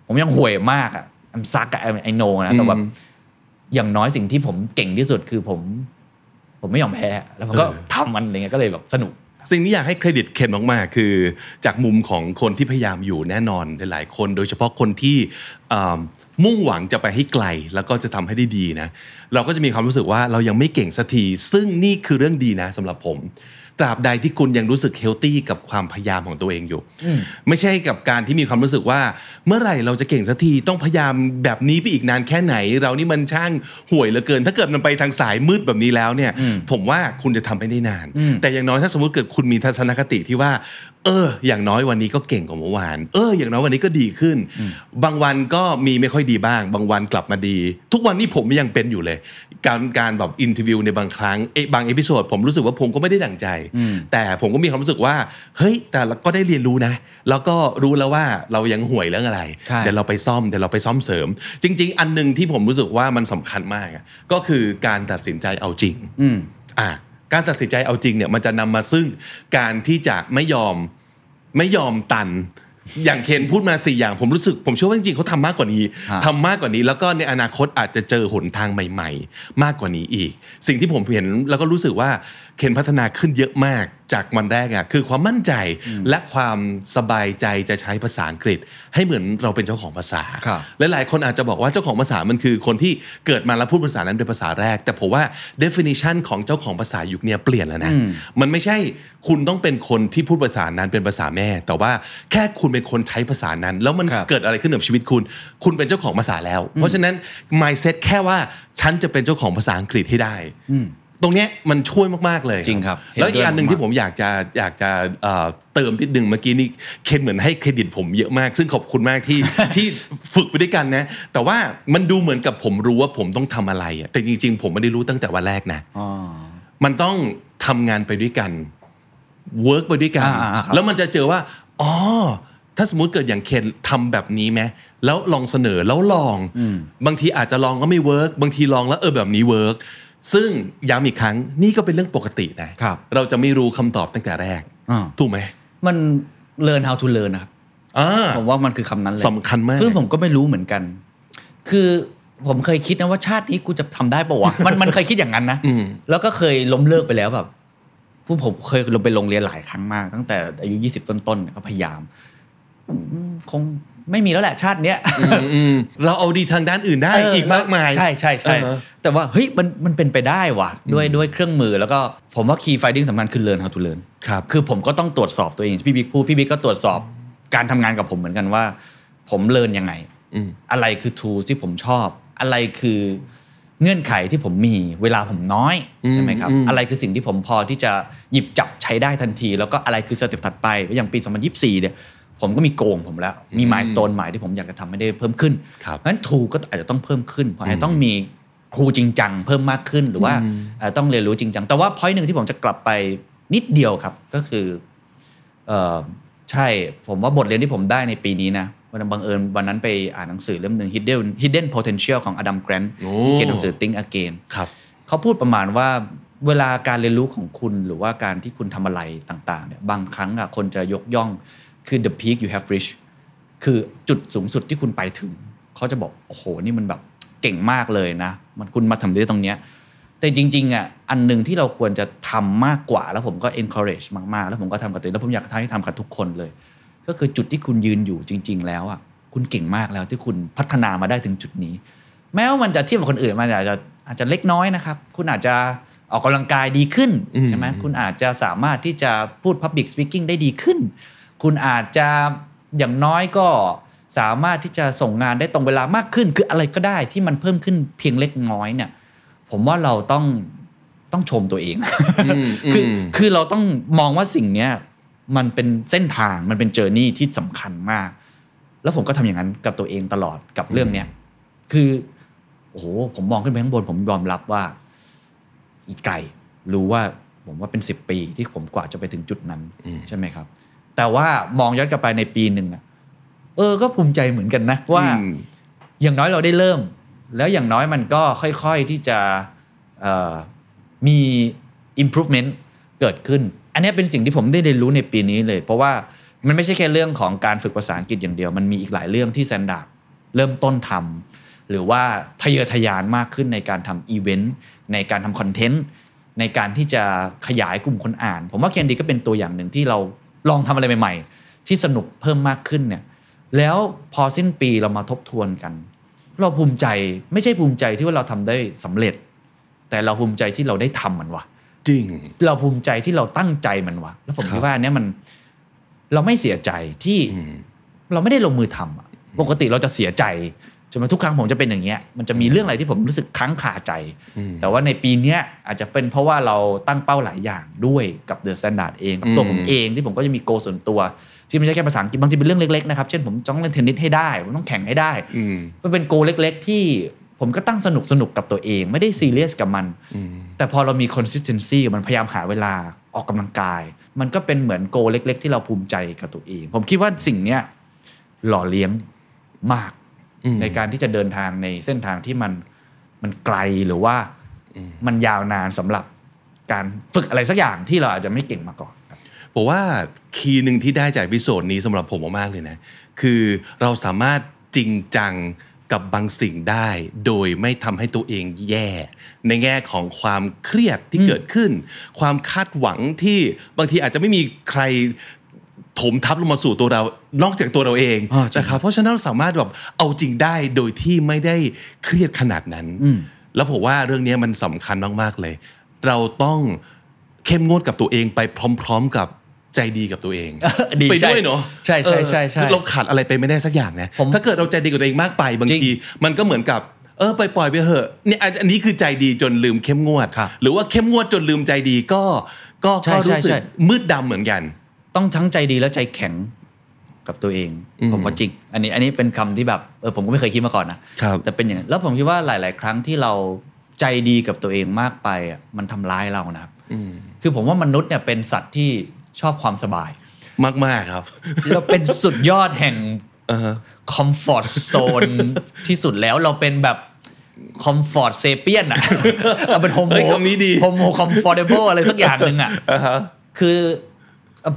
S2: ผมยังห่วยมากอะอัมซักอะไอโนนะแต่แบบ
S1: อืม
S2: อย่างน้อยสิ่งที่ผมเก่งที่สุดคือผม ผมไม่ยอมแพ้ แล้วผมก็
S1: เออ
S2: ทำมันอะไรเงี้ยก็เลยแบบสนุก
S1: สิ่งนี้อยากให้เครดิตเคนมากๆคือ จากมุมของคนที่พยายามอยู่แน่นอนหลายๆคน โดยเฉพาะคนที่อ่ามุ่งหวังจะไปให้ไกล แล้วก็จะทำให้ได้ดีนะ เราก็จะมีความรู้สึกว่าเรายังไม่เก่งสักที ซึ่งนี่คือเรื่องดีนะสำหรับผม ตราบใดที่คุณยังรู้สึกเฮลตี้กับความพยายามของตัวเองอยู่ ไม่ใช่กับการที่มีความรู้สึกว่า เมื่อไหร่เราจะเก่งสักทีต้องพยายามแบบนี้ไปอีกนานแค่ไหน เรานี่มันช่างห่วยเหลือเกิน ถ้าเกิดมันไปทางสายมืดแบบนี้แล้วเนี่ย ผมว่าคุณจะทำไม่ได้นาน แต่อย่างน้อยถ้าสมมติเกิดคุณมีทัศนคติที่ว่า เออ อย่างน้อยวันนี้ก็เก่งกว่าเมื่อวาน เออ อย่างน้อยวันนี้ก็ดีขึ้น บางวันก็มีไม่ค่อยดีบ้าง บางวันกลับมาดี ทุกวันนี้ผมยังเป็นอยู่เลย การการแบบ interview ในบางครั้งเอะบาง episode ผมรู้สึกว่าผมก็ไม่ได้ดั่งใจ แต่ผมก็มีความรู้สึกว่า เฮ้ย แต่เราก็ได้เรียนรู้นะ แล้วก็รู้แล้วว่าเรายังห่วยเรื่องอะไร
S2: ใช่
S1: เดี๋ยวเราไปซ่อมเดี๋ยวเราไปซ่อมเสริม จริง ๆ อันหนึ่งที่ผมรู้สึกว่ามันสำคัญมากอะก็คือการตัดสินใจเอาจริง
S2: อืม
S1: อะการตัดสินใจเอาจริงเนี่ยมันจะนำมาซึ่งการที่จะไม่ยอมไม่ยอมตัน อย่างเคนพูดมาสี่อย่างผมรู้สึก ผมเชื่อว่าจริงๆเขาทำมากกว่านี้
S2: ฮะ
S1: ทำมากกว่านี้ แล้วก็ในอนาคตอาจจะเจอหนทางใหม่ ๆ มากกว่านี้อีก สิ่งที่ผมเห็นแล้วก็รู้สึกว่า เคนพัฒนาขึ้นเยอะมากจากวันแรกอะคือความมั่นใจและความสบายใจจะใช้ภาษาอังกฤษ ให้เหมือนเราเป็นเจ้าของภาษา
S2: ครับ
S1: และหลายคนอาจจะบอกว่าเจ้าของภาษามันคือคนที่เกิดมาแล้วพูดภาษานั้นเป็นภาษาแรก แต่ผมว่า definition ของเจ้าของภาษายุคเนี้ยเปลี่ยนแล้วนะ
S2: อืม
S1: มันไม่ใช่คุณต้องเป็นคนที่พูดภาษานั้นเป็นภาษาแม่ แต่ว่าแค่คุณเป็นคนใช้ภาษานั้น แล้วมัน
S2: ครับ
S1: เกิดอะไรขึ้นกับชีวิตคุณ คุณเป็นเจ้าของภาษาแล้ว เพราะฉะนั้น mindset แค่ว่าฉันจะเป็นเจ้าของภาษาอังกฤษให้ได้ ตรงเนี้ยมันช่วยมากๆเลย
S2: จริงครับเห็น
S1: แล้วอีกอันหนึ่ง
S2: ด้วย
S1: ที่ผมอยากจะอยากจะเอ่อเติมนิดนึงเมื่อกี้นี่เคนเหมือนให้เครดิตผมเยอะมาก ซึ่งขอบคุณมากที่ที่ฝึกไปด้วยกันนะ แต่ว่ามันดูเหมือนกับผมรู้ว่าผมต้องทำอะไรอะแต่จริง ๆ ผมไม่ได้รู้ตั้งแต่วันแรกนะ
S2: อ๋อ
S1: มันต้องทำงานไปด้วยกัน work ไปด้วยกัน
S2: อ่าๆครับ
S1: แล้วมันจะเจอว่าอ๋อถ้าสมมติเกิดอย่างเคนทำแบบนี้ไหมแล้วลองเสนอแล้วลอง บางทีอาจจะลองก็ไม่ work บางทีลองแล้วเออแบบนี้ work ซึ่งย้ำอีกครั้งนี่ก็เป็นเรื่องปกตินะครับเราจะไม่รู้คำตอบตั้งแต่แรก
S2: อ่า
S1: ถูกไหม
S2: มัน learn how to learn นะครับ
S1: อ่า
S2: ผมว่ามันคือคำนั้นเลย
S1: สำคัญมาก
S2: ซึ่งผมก็ไม่รู้เหมือนกัน คือผมเคยคิดนะว่าชาตินี้กูจะทำได้ปะวะมันมันเคยคิดอย่างนั้นนะ
S1: อืม
S2: แล้วก็เคยล้มเลิกไปแล้วแบบผู้ผมเคยลงไปโรงเรียนหลายครั้งมาก ตั้งแต่อายุ20ต้นๆเนี่ยก็พยายามคง ไม่มีแล้วแหละชาติเนี้ย
S1: อืมเราเอาดีทางด้านอื่นได้อีกมากมาย
S2: ใช่ใช่ใช่
S1: อ่าฮะ
S2: แต่ว่าเฮ้ยมันมันเป็นไปได้ว่ะด้วยด้วยเครื่องมือแล้วก็ผมว่า key finding สำคัญคือ learn how to learn
S1: ครับ
S2: คือผมก็ต้องตรวจสอบตัวเองที่พี่บิ๊กพูดพี่บิ๊กก็ตรวจสอบการทำงานกับผมเหมือนกันว่า ผมเรียนยังไง
S1: อืม
S2: อะไรคือ tools ที่ผมชอบ อะไรคือเงื่อนไขที่ผมมีเวลาผมน้อยใช่ไหมครับ
S1: อืม
S2: อะไรคือสิ่งที่ผมพอที่จะหยิบจับใช้ได้ทันที แล้วก็อะไรคือ step ถัดไปอย่างปี 2024 เนี่ย ผมก็มี goal ของผมแล้ว มี milestone ใหม่ที่ผมอยากจะทำให้ได้เพิ่มขึ้น
S1: ครับ
S2: งั้นทูก็อาจจะต้องเพิ่มขึ้นเพราะอาจจะต้องมีครูจริงจังเพิ่มมากขึ้นหรือว่าอาจจะต้องเรียนรู้จริงจัง แต่ว่าพอยหนึ่งที่ผมจะกลับไปนิดเดียวครับก็คือเออใช่ผมว่าบทเรียนที่ผมได้ในปีนี้นะวันบังเอิญวันนั้นไปอ่านหนังสือเล่มหนึ่ง Hidden Hidden Potential ของอดัมแกรน
S1: โอ้
S2: ที่เขียนหนังสือ Think Again
S1: ครับ
S2: เขาพูดประมาณว่าเวลาการเรียนรู้ของคุณหรือว่าการที่คุณทำอะไรต่างๆเนี่ยบางครั้งอะคนจะยกย่อง คือ the peak you have reached คือจุดสูงสุดที่คุณไปถึง เขาจะบอกโอ้โหนี่มันแบบเก่งมากเลยนะ มันคุณมาทำได้ตรงเนี้ยแต่จริงๆอะอันหนึ่งที่เราควรจะทำมากกว่า แล้วผมก็ encourage มากๆ แล้วผมก็ทำกับตัวเองแล้วผมอยากให้ทำกับทุกคนเลย ก็คือจุดที่คุณยืนอยู่จริง ๆ แล้วอะคุณเก่งมากแล้วที่คุณพัฒนามาได้ถึงจุดนี้ แม้ว่ามันจะเทียบกับคนอื่นมันอาจจะอาจจะเล็กน้อยนะครับ คุณอาจจะออกกำลังกายดีขึ้น
S1: อืม
S2: ใช่ไหมคุณอาจจะสามารถที่จะพูด Public Speaking ได้ดีขึ้น คุณอาจจะอย่างน้อยก็สามารถที่จะส่งงานได้ตรงเวลามากขึ้น คืออะไรก็ได้ที่มันเพิ่มขึ้นเพียงเล็กน้อยเนี่ย ผมว่าเราต้องต้องชมตัวเอง
S1: อืม
S2: คือ
S1: อืม
S2: คือเราต้องมองว่าสิ่งเนี้ยมันเป็นเส้นทางมันเป็นเจอร์นี่ที่สำคัญมาก แล้วผมก็ทำอย่างนั้นกับตัวเองตลอดกับเรื่องเนี้ยคือโอ้โหผมมองขึ้นไปข้างบน ผมยอมรับว่า อีกไกลรู้ว่าผมว่าเป็นสิบปีที่ผมกว่าจะไปถึงจุดนั้น
S1: อืม
S2: ใช่ไหมครับ แต่ว่ามองย้อนกลับไปในปีหนึ่งอะเออก็ภูมิใจเหมือนกันนะ ว่า
S1: อืม
S2: อย่างน้อยเราได้เริ่ม แล้วอย่างน้อยมันก็ค่อยๆที่จะเอ่อมี improvement เกิดขึ้น อันเนี้ยเป็นสิ่งที่ผมได้เรียนรู้ในปีนี้เลย เพราะว่ามันไม่ใช่แค่เรื่องของการฝึกภาษาอังกฤษอย่างเดียว มันมีอีกหลายเรื่องที่แซนดาร์ดเริ่มต้นทำหรือว่าทะเยอทะยานมากขึ้นในการทำอีเวนต์ในการทำคอนเทนต์ในการที่จะขยายกลุ่มคนอ่าน ผมว่าเคนดีก็เป็นตัวอย่างหนึ่งที่เรา ลองทำอะไรใหม่ ๆ ที่สนุกเพิ่มมากขึ้นเนี่ยแล้วพอสิ้นปีเรามาทบทวนกัน เราภูมิใจไม่ใช่ภูมิใจที่ว่าเราทำได้สำเร็จ แต่เราภูมิใจที่เราได้ทำมันวะ
S1: จริง
S2: เราภูมิใจที่เราตั้งใจมันวะแล้วผม
S1: ครับ
S2: คิดว่าอันเนี้ยมันเราไม่เสียใจที่
S1: อืม
S2: เราไม่ได้ลงมือทำอะปกติเราจะเสียใจ จนมาทุกครั้งผมจะเป็นอย่างเงี้ยมันจะมีเรื่องอะไรที่ผมรู้สึกค้างคาใจ
S1: อืม
S2: แต่ว่าในปีเนี้ยอาจจะเป็นเพราะว่าเราตั้งเป้าหลายอย่างด้วยกับ The Standard เองกับตัว
S1: อืม
S2: ผมเองที่ผมก็จะมี goal ส่วนตัว ที่ไม่ใช่แค่ภาษาอังกฤษบางทีเป็นเรื่องเล็กๆนะครับเช่นผมต้องเล่นเทนนิสให้ได้ผมต้องแข่งให้ได้
S1: อืม
S2: มันเป็น goal เล็ก ๆ ที่ผมก็ตั้งสนุกสนุกๆกับตัวเอง ไม่ได้ซีเรียสกับมัน
S1: อืม
S2: แต่พอเรามี consistency กับมันพยายามหาเวลาออกกำลังกาย มันก็เป็นเหมือนโกเล็ก ๆ ที่เราภูมิใจกับตัวเอง ผมคิดว่าสิ่งเนี้ยหล่อเลี้ยงมาก
S1: อืม
S2: ในการที่จะเดินทางในเส้นทางที่มันมันไกลหรือว่ามันยาวนานสำหรับการฝึกอะไรสักอย่างที่เราอาจจะไม่เก่งมาก่อนครับ
S1: ผมว่าคีย์หนึ่งที่ได้จากวิโซดนี้สำหรับผมมากๆเลยนะ คือเราสามารถจริงจังกับบางสิ่งได้ โดยไม่ทำให้ตัวเองแย่ ในแง่ของความเครียดที่เกิดขึ้น ความคาดหวังที่บางทีอาจจะไม่มีใคร ถมทับลงมาสู่ตัวเรา นอกจากตัวเราเอง
S2: อ่าจริง
S1: นะครับเพราะฉะนั้นเราสามารถแบบเอาจริงได้โดยที่ไม่ได้เครียดขนาดนั้น
S2: อืม
S1: แล้วผมว่าเรื่องนี้มันสำคัญมากๆเลย เราต้องเข้มงวดกับตัวเองไปพร้อม ๆ กับใจดีกับตัวเอง
S2: ดี
S1: ไป
S2: ใช่
S1: ด้วยเนาะ
S2: ใช่ใช่ใช่ใช่
S1: เออคือเราขาดอะไรไปไม่ได้สักอย่างนะ
S2: ผม
S1: ถ้าเกิดเราใจดีกับตัวเองมากไปบาง
S2: จริง
S1: ที มันก็เหมือนกับเออไปปล่อยไปเหอะเนี่ยอันอันนี้คือใจดีจนลืมเข้มงวด
S2: ครับ
S1: หรือว่าเข้มงวดจนลืมใจดีก็ก็
S2: ใช่
S1: ก็รู้สึก
S2: ใช่ใช่
S1: มืดดำเหมือนกัน
S2: ต้องทั้งใจดีและใจแข็งกับตัวเอง
S1: อืม
S2: ผมว่าจริง อันนี้อันนี้เป็นคำที่แบบเออผมก็ไม่เคยคิดมาก่อนนะครับแต่เป็นอย่างนั้นแล้วผมคิดว่าหลาย ๆ ครั้งที่เราใจดีกับตัวเองมากไปอะมันทำร้ายเรานะครับ
S1: อืม
S2: คือผมว่ามนุษย์เนี่ยเป็นสัตว์ที่ชอบความสบาย
S1: มากๆครับ
S2: เราเป็นสุดยอดแห่ง
S1: เออ
S2: comfort zone ที่สุดแล้วเราเป็นแบบ comfort sapiens อะเอาเป็น homo
S1: เฮ้ยคำนี้ดี
S2: โฮโมคอมฟอร์ a เบิลอะไรสักอย่างหนึ่งอะ
S1: อ่าฮะ
S2: คือเอ่อ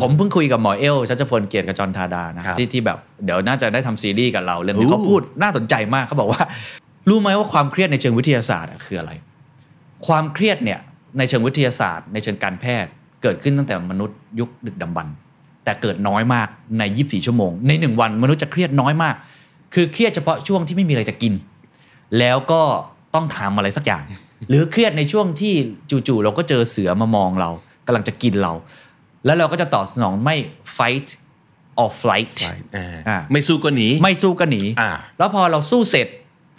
S2: ผมเพิ่งคุยกับหมอเอลชัชพลเกียรติกับจรธาดานะครับที่ที่แบบเดี๋ยวน่าจะได้ทำซีรีส์กับเราเรื่องนี้
S1: อู้
S2: เขาพูดน่าสนใจมากเขาบอกว่า รู้ไหมว่าความเครียดในเชิงวิทยาศาสตร์อะคืออะไร ความเครียดเนี่ยในเชิงวิทยาศาสตร์ ในเชิงการแพทย์เกิดขึ้นตั้งแต่มนุษย์ยุคดึกดำบรรพ์แต่เกิดน้อยมากใน 24 ชั่วโมง ในหนึ่งวันมนุษย์จะเครียดน้อยมาก คือเครียดเฉพาะช่วงที่ไม่มีอะไรจะกิน แล้วก็ต้องทำอะไรสักอย่าง หรือเครียดในช่วงที่จู่ๆเราก็เจอเสือมามองเรากำลังจะกินเรา แล้วเราก็จะตอบสนองไม่ fight or flight
S1: อ่า
S2: อ่า
S1: ไม่สู้ก็หนี
S2: ไม่สู้ก็หนี
S1: อ่า
S2: แล้วพอเราสู้เสร็จ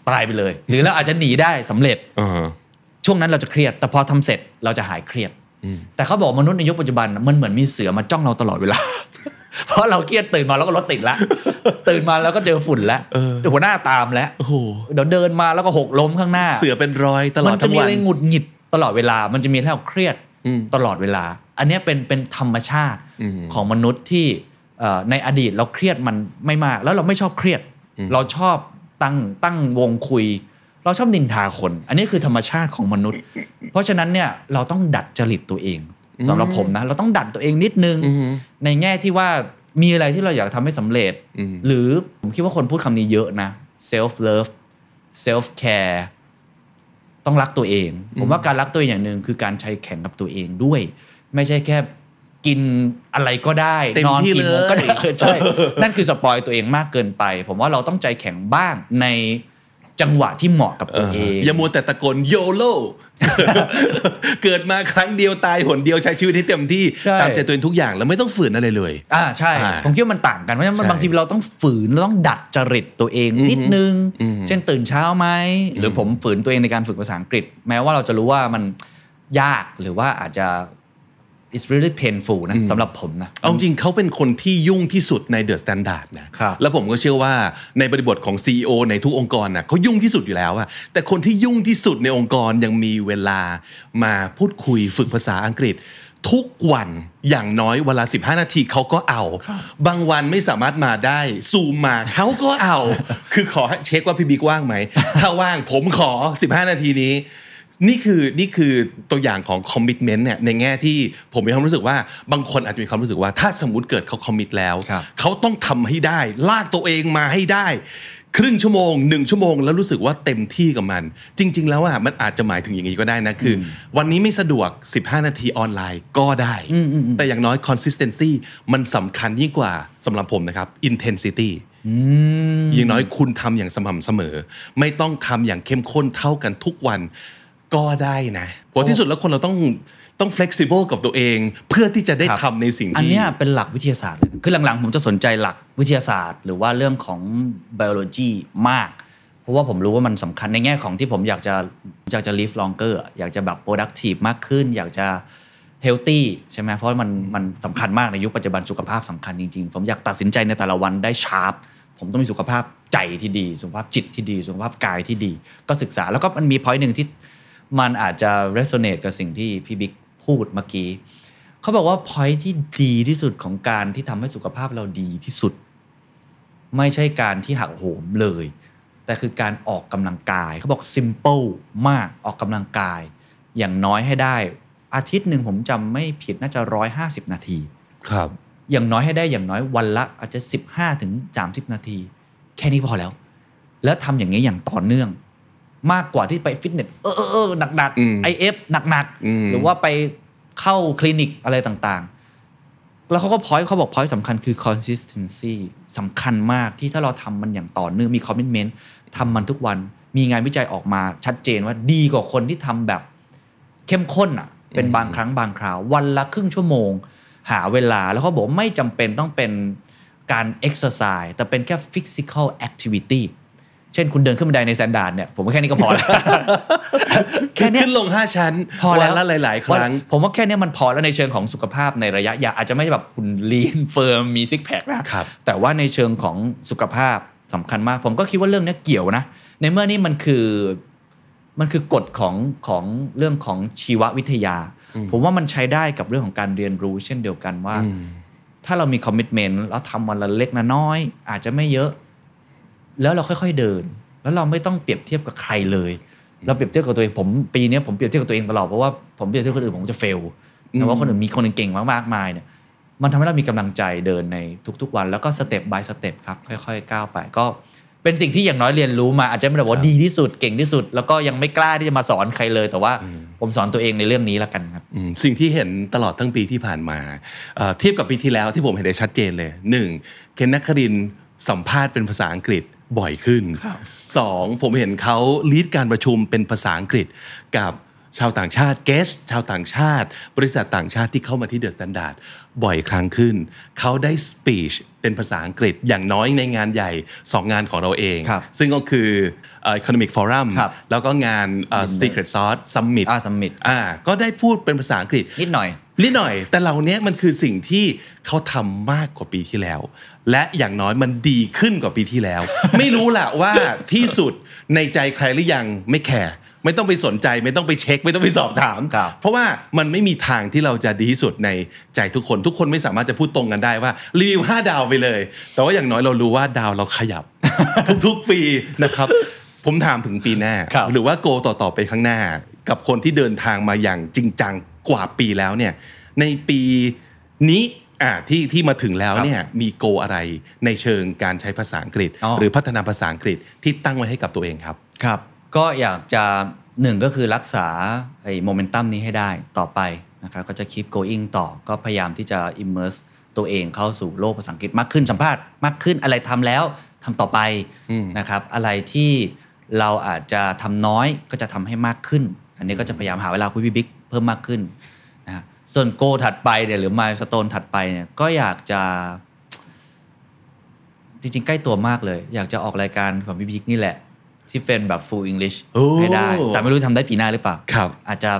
S2: ตายไปเลย หรือเราอาจจะหนีได้สำเร็จ
S1: อ่า
S2: ช่วงนั้นเราจะเครียด แต่พอทำเสร็จเราจะหายเครียด แต่เขาบอกมนุษย์ในยุคปัจจุบันมันเหมือนมีเสือมาจ้องเราตลอดเวลา เพราะเราเครียดตื่นมาแล้วก็รถติดแล้วตื่นมาแล้วก็เจอฝุ่นแล้วเดี๋ยวหัวหน้าตามแล้ว
S1: โอ้โห
S2: เดี๋ยวเดินมาแล้วก็หกล้มข้างหน้า
S1: เสือเป็นรอยตลอ
S2: มั
S1: ด
S2: จะ
S1: ทั้ง
S2: มี
S1: วั
S2: อะ
S1: น
S2: ไรหงุดหงิดตลอดเวลา มันจะมีให้เราเครียด
S1: อืม
S2: ตลอดเวลา อันเนี้ยเป็นเป็นธรรมชาติ
S1: อืม
S2: ของมนุษย์ที่เอ่อในอดีตเราเครียดมันไม่มาก แล้วเราไม่ชอบเครียด เราชอบตั้งตั้งวงคุย เราชอบนินทาคน อันนี้คือธรรมชาติของมนุษย์ เพราะฉะนั้นเนี่ยเราต้องดัดจริตตัวเองสำหรับผมนะเราต้องดัดตัวเองนิดนึง
S1: อือฮึ
S2: ในแง่ที่ว่ามีอะไรที่เราอยากทำให้สำเร็จ
S1: อืม
S2: หรือผมคิดว่าคนพูดคำนี้เยอะนะ self love self care ต้องรักตัวเอง ผมว่าการรักตัวเองอย่างหนึ่งคือการใช้แข่งกับตัวเองด้วย ไม่ใช่แค่กินอะไรก็ได้
S1: เต็ม
S2: นอน
S1: ที่
S2: กี่โมงก็ได้
S1: เลย
S2: ใช่นั่นคือสปอยตัวเองมากเกินไป ผมว่าเราต้องใจแข็งบ้างในจังหวะที่เหมาะกับตัวเอง
S1: อย่ามัวแต่ตะโกนโยโลเกิดมาครั้งเดียวตายหนเดียวใช้ชีวิตให้เต็มที่
S2: ใช่
S1: ตามใจตัวเองทุกอย่างแล้วไม่ต้องฝืนอะไรเลย
S2: อ่าใช่
S1: อ่า
S2: ผมคิดว่ามันต่างกันเพราะฉะนั้นมัน
S1: ใช่
S2: บางทีเราต้องฝืนเราต้องดัดจริตตัวเองนิดนึง
S1: อืม
S2: เช่นตื่นเช้าไหมหรือผมฝืนตัวเองในการฝึกภาษาอังกฤษ แม้ว่าเราจะรู้ว่ามันยากหรือว่าอาจจะ it's really painful นะสำหรับผมนะ
S1: เอาจริงเขาเป็นคนที่ยุ่งที่สุดใน The Standard นะครับแล้วผมก็เชื่อว่าในบริบทของ CEO ในทุกองค์กรนะเขายุ่งที่สุดอยู่แล้วอะแต่คนที่ยุ่งที่สุดในองค์กรยังมีเวลามาพูดคุยฝึกภาษาอังกฤษ ทุกวันอย่างน้อยเวลา 15 นาทีเขาก็เอา บางวันไม่สามารถมาได้ซูมมาเขาก็เอา คือขอให้เช็คว่าพี่บิ๊กว่างไหมถ้าว่างผมขอ 15 นาทีนี้ นี่คือนี่คือตัวอย่างของคอมมิ t เมนต์เนี่ยในแง่ที่ผมมีความรู้สึกว่าบางคนอาจจะมีความรู้สึกว่า ถ้าสมมติเกิดเขาคอมมิตแล้ว
S2: ครับ
S1: เขาต้องทำให้ได้ ลากตัวเองมาให้ได้ ครึ่งชั่วโมงหนึ่งชั่วโมง แล้วรู้สึกว่าเต็มที่กับมัน จริง ๆ แล้วอะมันอาจจะหมายถึงอย่างนี้ก็ได้นะคืออวันนี้ไม่สะดวก 15 นาทีออนไลน์ก็ได้ แต่อย่างน้อย consistency มันสำคัญยิ่งกว่าสำหรับผมนะครับ intensity อย่างน้อยคุณทำอย่างสม่ำเสมอ ไม่ต้องทำอย่างเข้มข้นเท่ากันทุกวัน ก็ได้นะเพราะที่สุดแล้วคนเราต้องต้อง flexible กับตัวเอง เพื่อที่จะได้
S2: ครับ
S1: ทำในสิ่ง
S2: อัน
S1: ที่
S2: เนี้ยเป็นหลักวิทยาศาสตร์เลยนะคือหลังๆ ผมจะสนใจหลักวิทยาศาสตร์ หรือว่าเรื่องของ biology มาก เพราะว่าผมรู้ว่ามันสำคัญในแง่ของที่ผมอยากจะอยากจะ live longer อะอยากจะแบบ productive มากขึ้น อยากจะ healthy ใช่ไหมเพราะมันมันสำคัญมากในยุคปัจจุบันสุขภาพสำคัญจริงๆ ผมอยากตัดสินใจในแต่ละวันได้ sharp ผมต้องมีสุขภาพใจที่ดี สุขภาพจิตที่ดี สุขภาพกายที่ดี ก็ศึกษาแล้วก็มันมี point หนึ่งที่ มันอาจจะ resonate กับสิ่งที่พี่บิ๊กพูดเมื่อกี้เขาบอกว่า point ที่ดีที่สุดของการที่ทำให้สุขภาพเราดีที่สุด ไม่ใช่การที่หักโหมเลย แต่คือการออกกำลังกายเขาบอก simple มากออกกำลังกาย อย่างน้อยให้ได้ อาทิตย์หนึ่งผมจำไม่ผิดน่าจะร้อยห้าสิบนาที
S1: ครับ
S2: อย่างน้อยให้ได้อย่างน้อยวันละ อาจจะ15ถึง30นาที แค่นี้พอแล้ว แล้วทำอย่างนี้อย่างต่อเนื่อง มากกว่าที่ไปฟิตเนสเออเออเออหนัก
S1: อืม
S2: ๆไอเอฟหนัก
S1: อืม
S2: ๆหรือว่าไปเข้าคลินิกอะไรต่างๆ แล้วเขาก็พอยเขาบอกพอยสำคัญคือ consistency สำคัญมากที่ถ้าเราทำมันอย่างต่อเนื่องมี commitment ทำมันทุกวันมีงานวิจัยออกมาชัดเจนว่าดีกว่าคนที่ทำแบบเข้มข้นอะ เป็นบางครั้งบางคราว วันละครึ่งชั่วโมง หาเวลาแล้วเขาบอกไม่จำเป็นต้องเป็นการ exercise แต่เป็นแค่ physical activity เช่นคุณเดินขึ้นบันไดใน Standard เนี่ยผมว่าแค่นี้ก็พอแล้วแค่เนี้ย
S1: ขึ้นลงห้าชั้น
S2: พอแล้ววั
S1: นละหลาย ๆ ครั้ง
S2: วันผมว่าแค่เนี้ยมันพอแล้วในเชิงของสุขภาพในระยะยาวอาจจะไม่ใช่แบบคุณ lean firm มี six pack นะครับแต่ว่าในเชิงของสุขภาพสำคัญมาก ผมก็คิดว่าเรื่องเนี้ยเกี่ยวนะ ในเมื่อนี่มันคือมันคือกฎของของเรื่องของชีววิทยา ผมว่ามันใช้ได้กับเรื่องของการเรียนรู้ เช่นเดียวกันว่า ถ้าเรามีคอมมิ t เมนต์แล้วทำวันละเล็กนะน้อย อาจจะไม่เยอะ แล้วเราค่อยๆเดิน แล้วเราไม่ต้องเปรียบเทียบกับใครเลย เราเปรียบเทียบกับตัวเองผมปีเนี้ยผมเปรียบเทียบกับตัวเองตลอดเพราะว่าผมเปรียบเทียบกับคนอื่นผมจะเฟลแต่ว่าคนอื่นมีคนเก่งๆมากๆมายเนี่ยมันทำให้เรามีกำลังใจเดินในทุกๆวัน แล้วก็สเต็ป by สเต็ปครับค่อยๆก้าวไปก็เป็นสิ่งที่อย่างน้อยเรียนรู้มาอาจจะไม่ได้บอกว่าดีที่สุดเก่งที่สุด แล้วก็ยังไม่กล้าที่จะมาสอนใครเลย แต่ว่าผมผมสอนตัวเองในเรื่องนี้แล้วกันครับ
S1: อืมสิ่งที่เห็นตลอดทั้งปีที่ผ่านมาเอ่อเทียบกับปีที่แล้วที่ผมเห็นได้ชัดเจนเลยหนึ่งเคนนักครินทร์สัมภาษณ์เป็นภาษาอังกฤษ บ่อยขึ้นสองผมเห็นเขาลีดการประชุมเป็นภาษาอังกฤษกับชาวต่างชาติเกสชาวต่างชาติ บริษัทต่างชาติที่เข้ามาที่ THE STANDARD บ่อยครั้งขึ้น เขาได้ speech เป็นภาษาอังกฤษอย่างน้อยในงานใหญ่ 2 งานของเราเอง
S2: ครับ
S1: ซึ่งก็คือเอ่อ Economic Forum
S2: ครับ
S1: แล้วก็งานเอ่อ Secret Sauce Summit
S2: อ่า Summit
S1: อ่าก็ได้พูดเป็นภาษาอังกฤษ
S2: นิดหน่อย
S1: นิดหน่อย แต่เหล่านี้มันคือสิ่งที่เขาทำมากกว่าปีที่แล้ว และอย่างน้อยมันดีขึ้นกว่าปีที่แล้ว ไม่รู้แหละว่าที่สุดในใจใครหรือยังไม่แคร์ไม่ต้องไปสนใจไม่ต้องไปเช็ค ไม่ต้องไปสอบถาม
S2: ครับ
S1: เพราะว่ามันไม่มีทางที่เราจะดีที่สุดในใจทุกคน ทุกคนไม่สามารถจะพูดตรงกันได้ว่ารีวิวห้าดาวไปเลย แต่ว่าอย่างน้อยเรารู้ว่าดาวเราขยับ ทุกๆปีนะครับ ผมถามถึงปีหน้า
S2: ครับ
S1: หรือว่าโกต่อๆไปข้างหน้า กับคนที่เดินทางมาอย่างจริงจัง กว่าปีแล้วเนี่ยในปีนี้อ่าที่ที่มาถึงแล้วเนี่ยมีโกอะไรในเชิงการใช้ภาษาอังกฤษ
S2: อ๋อ
S1: หรือพัฒนาภาษาอังกฤษที่ตั้งไว้ให้กับตัวเองครับ
S2: ครับ ก็อยากจะหนึ่งก็คือรักษาไอ้โมเมนตัมนี้ให้ได้ต่อไปนะครับก็จะ keep going ต่อก็พยายามที่จะ immerse ตัวเองเข้าสู่โลกภาษาอังกฤษมากขึ้นสัมภาษณ์มากขึ้นอะไรทำแล้วทำต่อไปนะครับอะไรที่เราอาจจะทำน้อยก็จะทำให้มากขึ้น อันนี้ก็จะพยายามหาเวลาคุยพี่บิ๊กเพิ่มมากขึ้นนะฮะส่วนโกถัดไปเนี่ยหรือมายสโตนถัดไปเนี่ยก็อยากจะจริงๆ ใกล้ตัวมากเลย อยากจะออกรายการของพี่บิ๊กนี่แหละ ที่เป็นแบบ full English
S1: โอ้
S2: ให้ได้ แต่ไม่รู้ทำได้ปีหน้าหรือเปล่า
S1: ครับ
S2: อาจจะ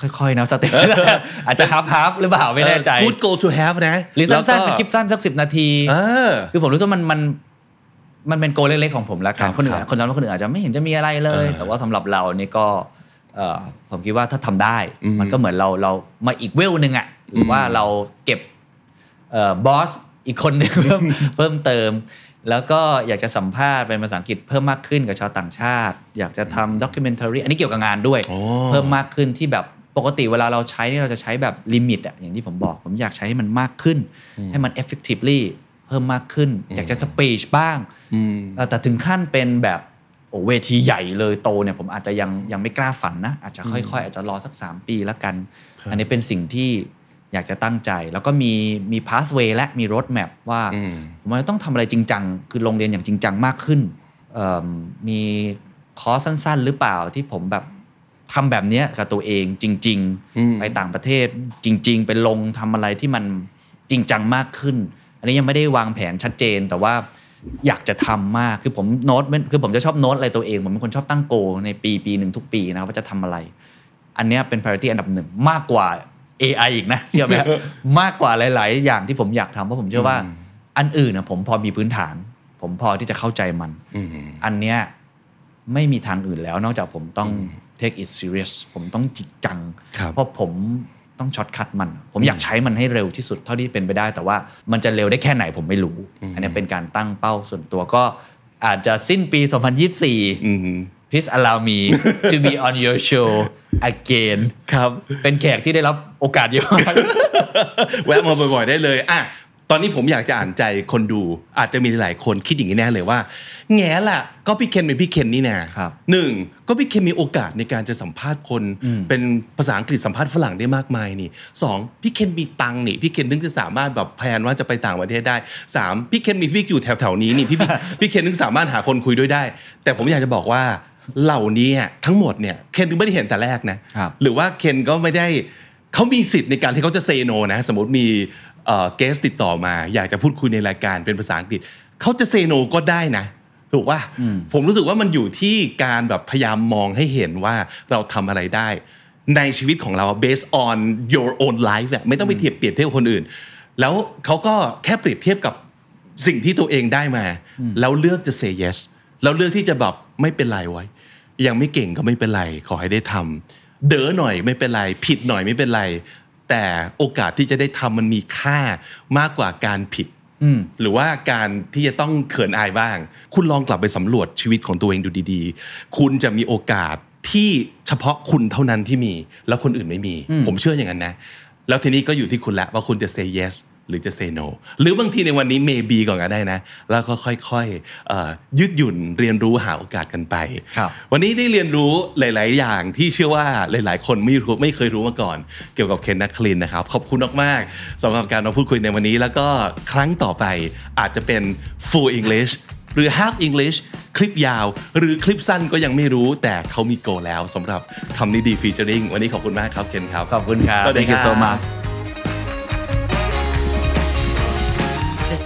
S2: ค่อยๆนะสเต็ปอาจจะฮับฮับหรือเปล่าไม่แน่ใจ
S1: พูด go to have นะ
S2: หรือสั้นๆ
S1: แล้ว
S2: เป็นคลิปสั้นสักสิบนาที
S1: เออ
S2: คือผมรู้สึกว่ามันมันมันเป็นโกลเล็กๆของผมแล้วกั
S1: ครั
S2: น
S1: บ
S2: คนอื่
S1: ครั
S2: น
S1: บ
S2: คนสำหรับคนอื่นอาจจะไม่เห็นจะมีอะไรเลย
S1: เออ
S2: แต่ว่าสำหรับเรานี่ก็เอ่อ ผมคิดว่าถ้าทำได้
S1: อืม
S2: มันก็เหมือนเราเรามาอีกเวลหนึ่งอะหรือว่าเราเก็บเอ่อบอสอีกคนหนึ่งเพิ่มเพิ่มเติม แล้วก็อยากจะสัมภาษณ์เป็นภาษาอังกฤษเพิ่มมากขึ้นกับชาวต่างชาติ อยากจะทำ documentary อันนี้เกี่ยวกับงานด้วย
S1: โอ้
S2: เพิ่มมากขึ้นที่แบบปกติเวลาเราใช้เนี่ยเราจะใช้แบบ limit อะอย่างที่ผมบอก ผมอยากใช้ให้มันมากขึ้น ให้มัน effectively เพิ่มมากขึ้น อยากจะ speech บ้าง
S1: อืม
S2: เอ่อแต่ถึงขั้นเป็นแบบโอ้ เวทีใหญ่เลยโตเนี่ยผมอาจจะยังยังไม่กล้าฝันนะ อาจจะค่อยๆ อาจจะรอสัก 3 ปีแล้วกัน
S1: ครับ
S2: อันนี้เป็นสิ่งที่อยากจะตั้งใจ แล้วก็มีมี pathway และมี road map ว่า
S1: อืม
S2: ผมว่าต้องทำอะไรจริงจังคือลงเรียนอย่างจริงจังมากขึ้นเอิ่มมีคอร์สสั้น ๆ หรือเปล่าที่ผมแบบทำแบบเนี้ยกับตัวเองจริง
S1: อืม
S2: ๆไปต่างประเทศจริง ๆ ไปลงทำอะไรที่มันจริงจังมากขึ้น อันนี้ยังไม่ได้วางแผนชัดเจนแต่ว่า อยากจะทำมากคือผมโน้ตคือผมจะชอบโน้ตอะไรตัวเองผมเป็นคนชอบตั้งโก ในปีปีหนึ่งทุกปีนะว่าจะทำอะไร อันเนี้ยเป็น priority อันดับหนึ่งมากกว่า AI อีกนะเชื่อไหมมากกว่าหลาย ๆ อย่างที่ผมอยากทำเพราะผมเชื่อว่า อันอื่นนะผมพอมีพื้นฐาน ผมพอที่จะเข้าใจมัน
S1: อืม
S2: อันเนี้ยไม่มีทางอื่นแล้วนอกจากผมต้อง take it serious ผมต้องจริงจัง
S1: ครับ
S2: เพราะผม ต้อง shortcut มัน ผมอยากใช้มันให้เร็วที่สุดเท่าที่เป็นไปได้ แต่ว่ามันจะเร็วได้แค่ไหนผมไม่รู้ อันนี้เป็นการตั้งเป้าส่วนตัวก็อาจจะสิ้นปี 2024
S1: อืม
S2: please allow me to be on your show again
S1: ครับ
S2: เป็นแขกที่ได้รับโอกาสเยอะมาก
S1: แวะมาบ่อยๆได้เลย อะ ตอนนี้ผมอยากจะอ่านใจคนดู อาจจะมีหลายคนคิดอย่างนี้แน่เลยว่า แง่ล่ะก็พี่เคนเป็นพี่เคนนี่นะครับหนึ่งก็พี่เคนมีโอกาสในการจะสัมภาษณ์คน เป็นภาษาอังกฤษสัมภาษณ์ฝรั่งได้มากมายนี่สองพี่เคนมีตังค์นี่พี่เคนถึงจะสามารถแบบแพลนว่าจะไปต่างประเทศได้สามพี่เคนมีพี่อยู่แถวๆนี้นี่พี่พี่พี่เคนถึงสามารถหาคนคุยด้วยได้ แต่ผมอยากจะบอกว่าเหล่านี้อะทั้งหมดเนี่ยเคนถึงไม่ได้เห็นแต่แรกนะ
S2: ครับ
S1: หรือว่าเคนก็ไม่ได้เขามีสิทธิ์ในการที่เขาจะเซโนนะ สมมติมี เกสติดต่อมา อยากจะพูดคุยในรายการเป็นภาษาอังกฤษเขาจะเซโนก็ได้นะ ถูกว่าผมรู้สึกว่ามันอยู่ที่การแบบพยายามมองให้เห็นว่าเราทำอะไรได้ ในชีวิตของเรา based on your own life อะไม่ต้องไปเทียบเปรียบเทียบกับคนอื่น แล้วเขาก็แค่เปรียบเทียบกับสิ่งที่ตัวเองได้มาแล้วเลือกจะ say yes แล้วเลือกที่จะแบบไม่เป็นไรไว้ ยังไม่เก่งก็ไม่เป็นไร ขอให้ได้ทำเด๋อหน่อยไม่เป็นไร ผิดหน่อยไม่เป็นไร แต่โอกาสที่จะได้ทำมันมีค่ามากกว่าการผิด
S2: อืม
S1: หรือว่าการที่จะต้องเขินอายบ้าง คุณลองกลับไปสำรวจชีวิตของตัวเองดูดีๆ คุณจะมีโอกาสที่เฉพาะคุณเท่านั้นที่มี แล้วคนอื่นไม่มี ผมเชื่ออย่างนั้นนะ แล้วทีนี้ก็อยู่ที่คุณแล้วว่าคุณจะ say yes หรือจะ say no หรือบางทีในวันนี้ maybe ก่อนก็ได้นะ แล้วก็ค่อยๆเอ่อยืดหยุ่นเรียนรู้หาโอกาสกันไป
S2: ครับ
S1: วันนี้ได้เรียนรู้หลาย ๆ อย่างที่เชื่อว่าหลาย ๆ คนไม่รู้ไม่เคยรู้มาก่อน เกี่ยวกับเคนนักคลินนะครับ ขอบคุณมากๆสำหรับการมาพูดคุยในวันนี้ แล้วก็ครั้งต่อไปอาจจะเป็น full English หรือ half English คลิปยาว หรือคลิปสั้นก็ยังไม่รู้แต่เขามีโกแล้วสำหรับคำนี้ดีฟีเจอริงวันนี้ขอบคุณมากครับเคนครับ
S2: ขอบคุณครับ
S1: สวัสดี
S2: Thank you so
S1: ครับ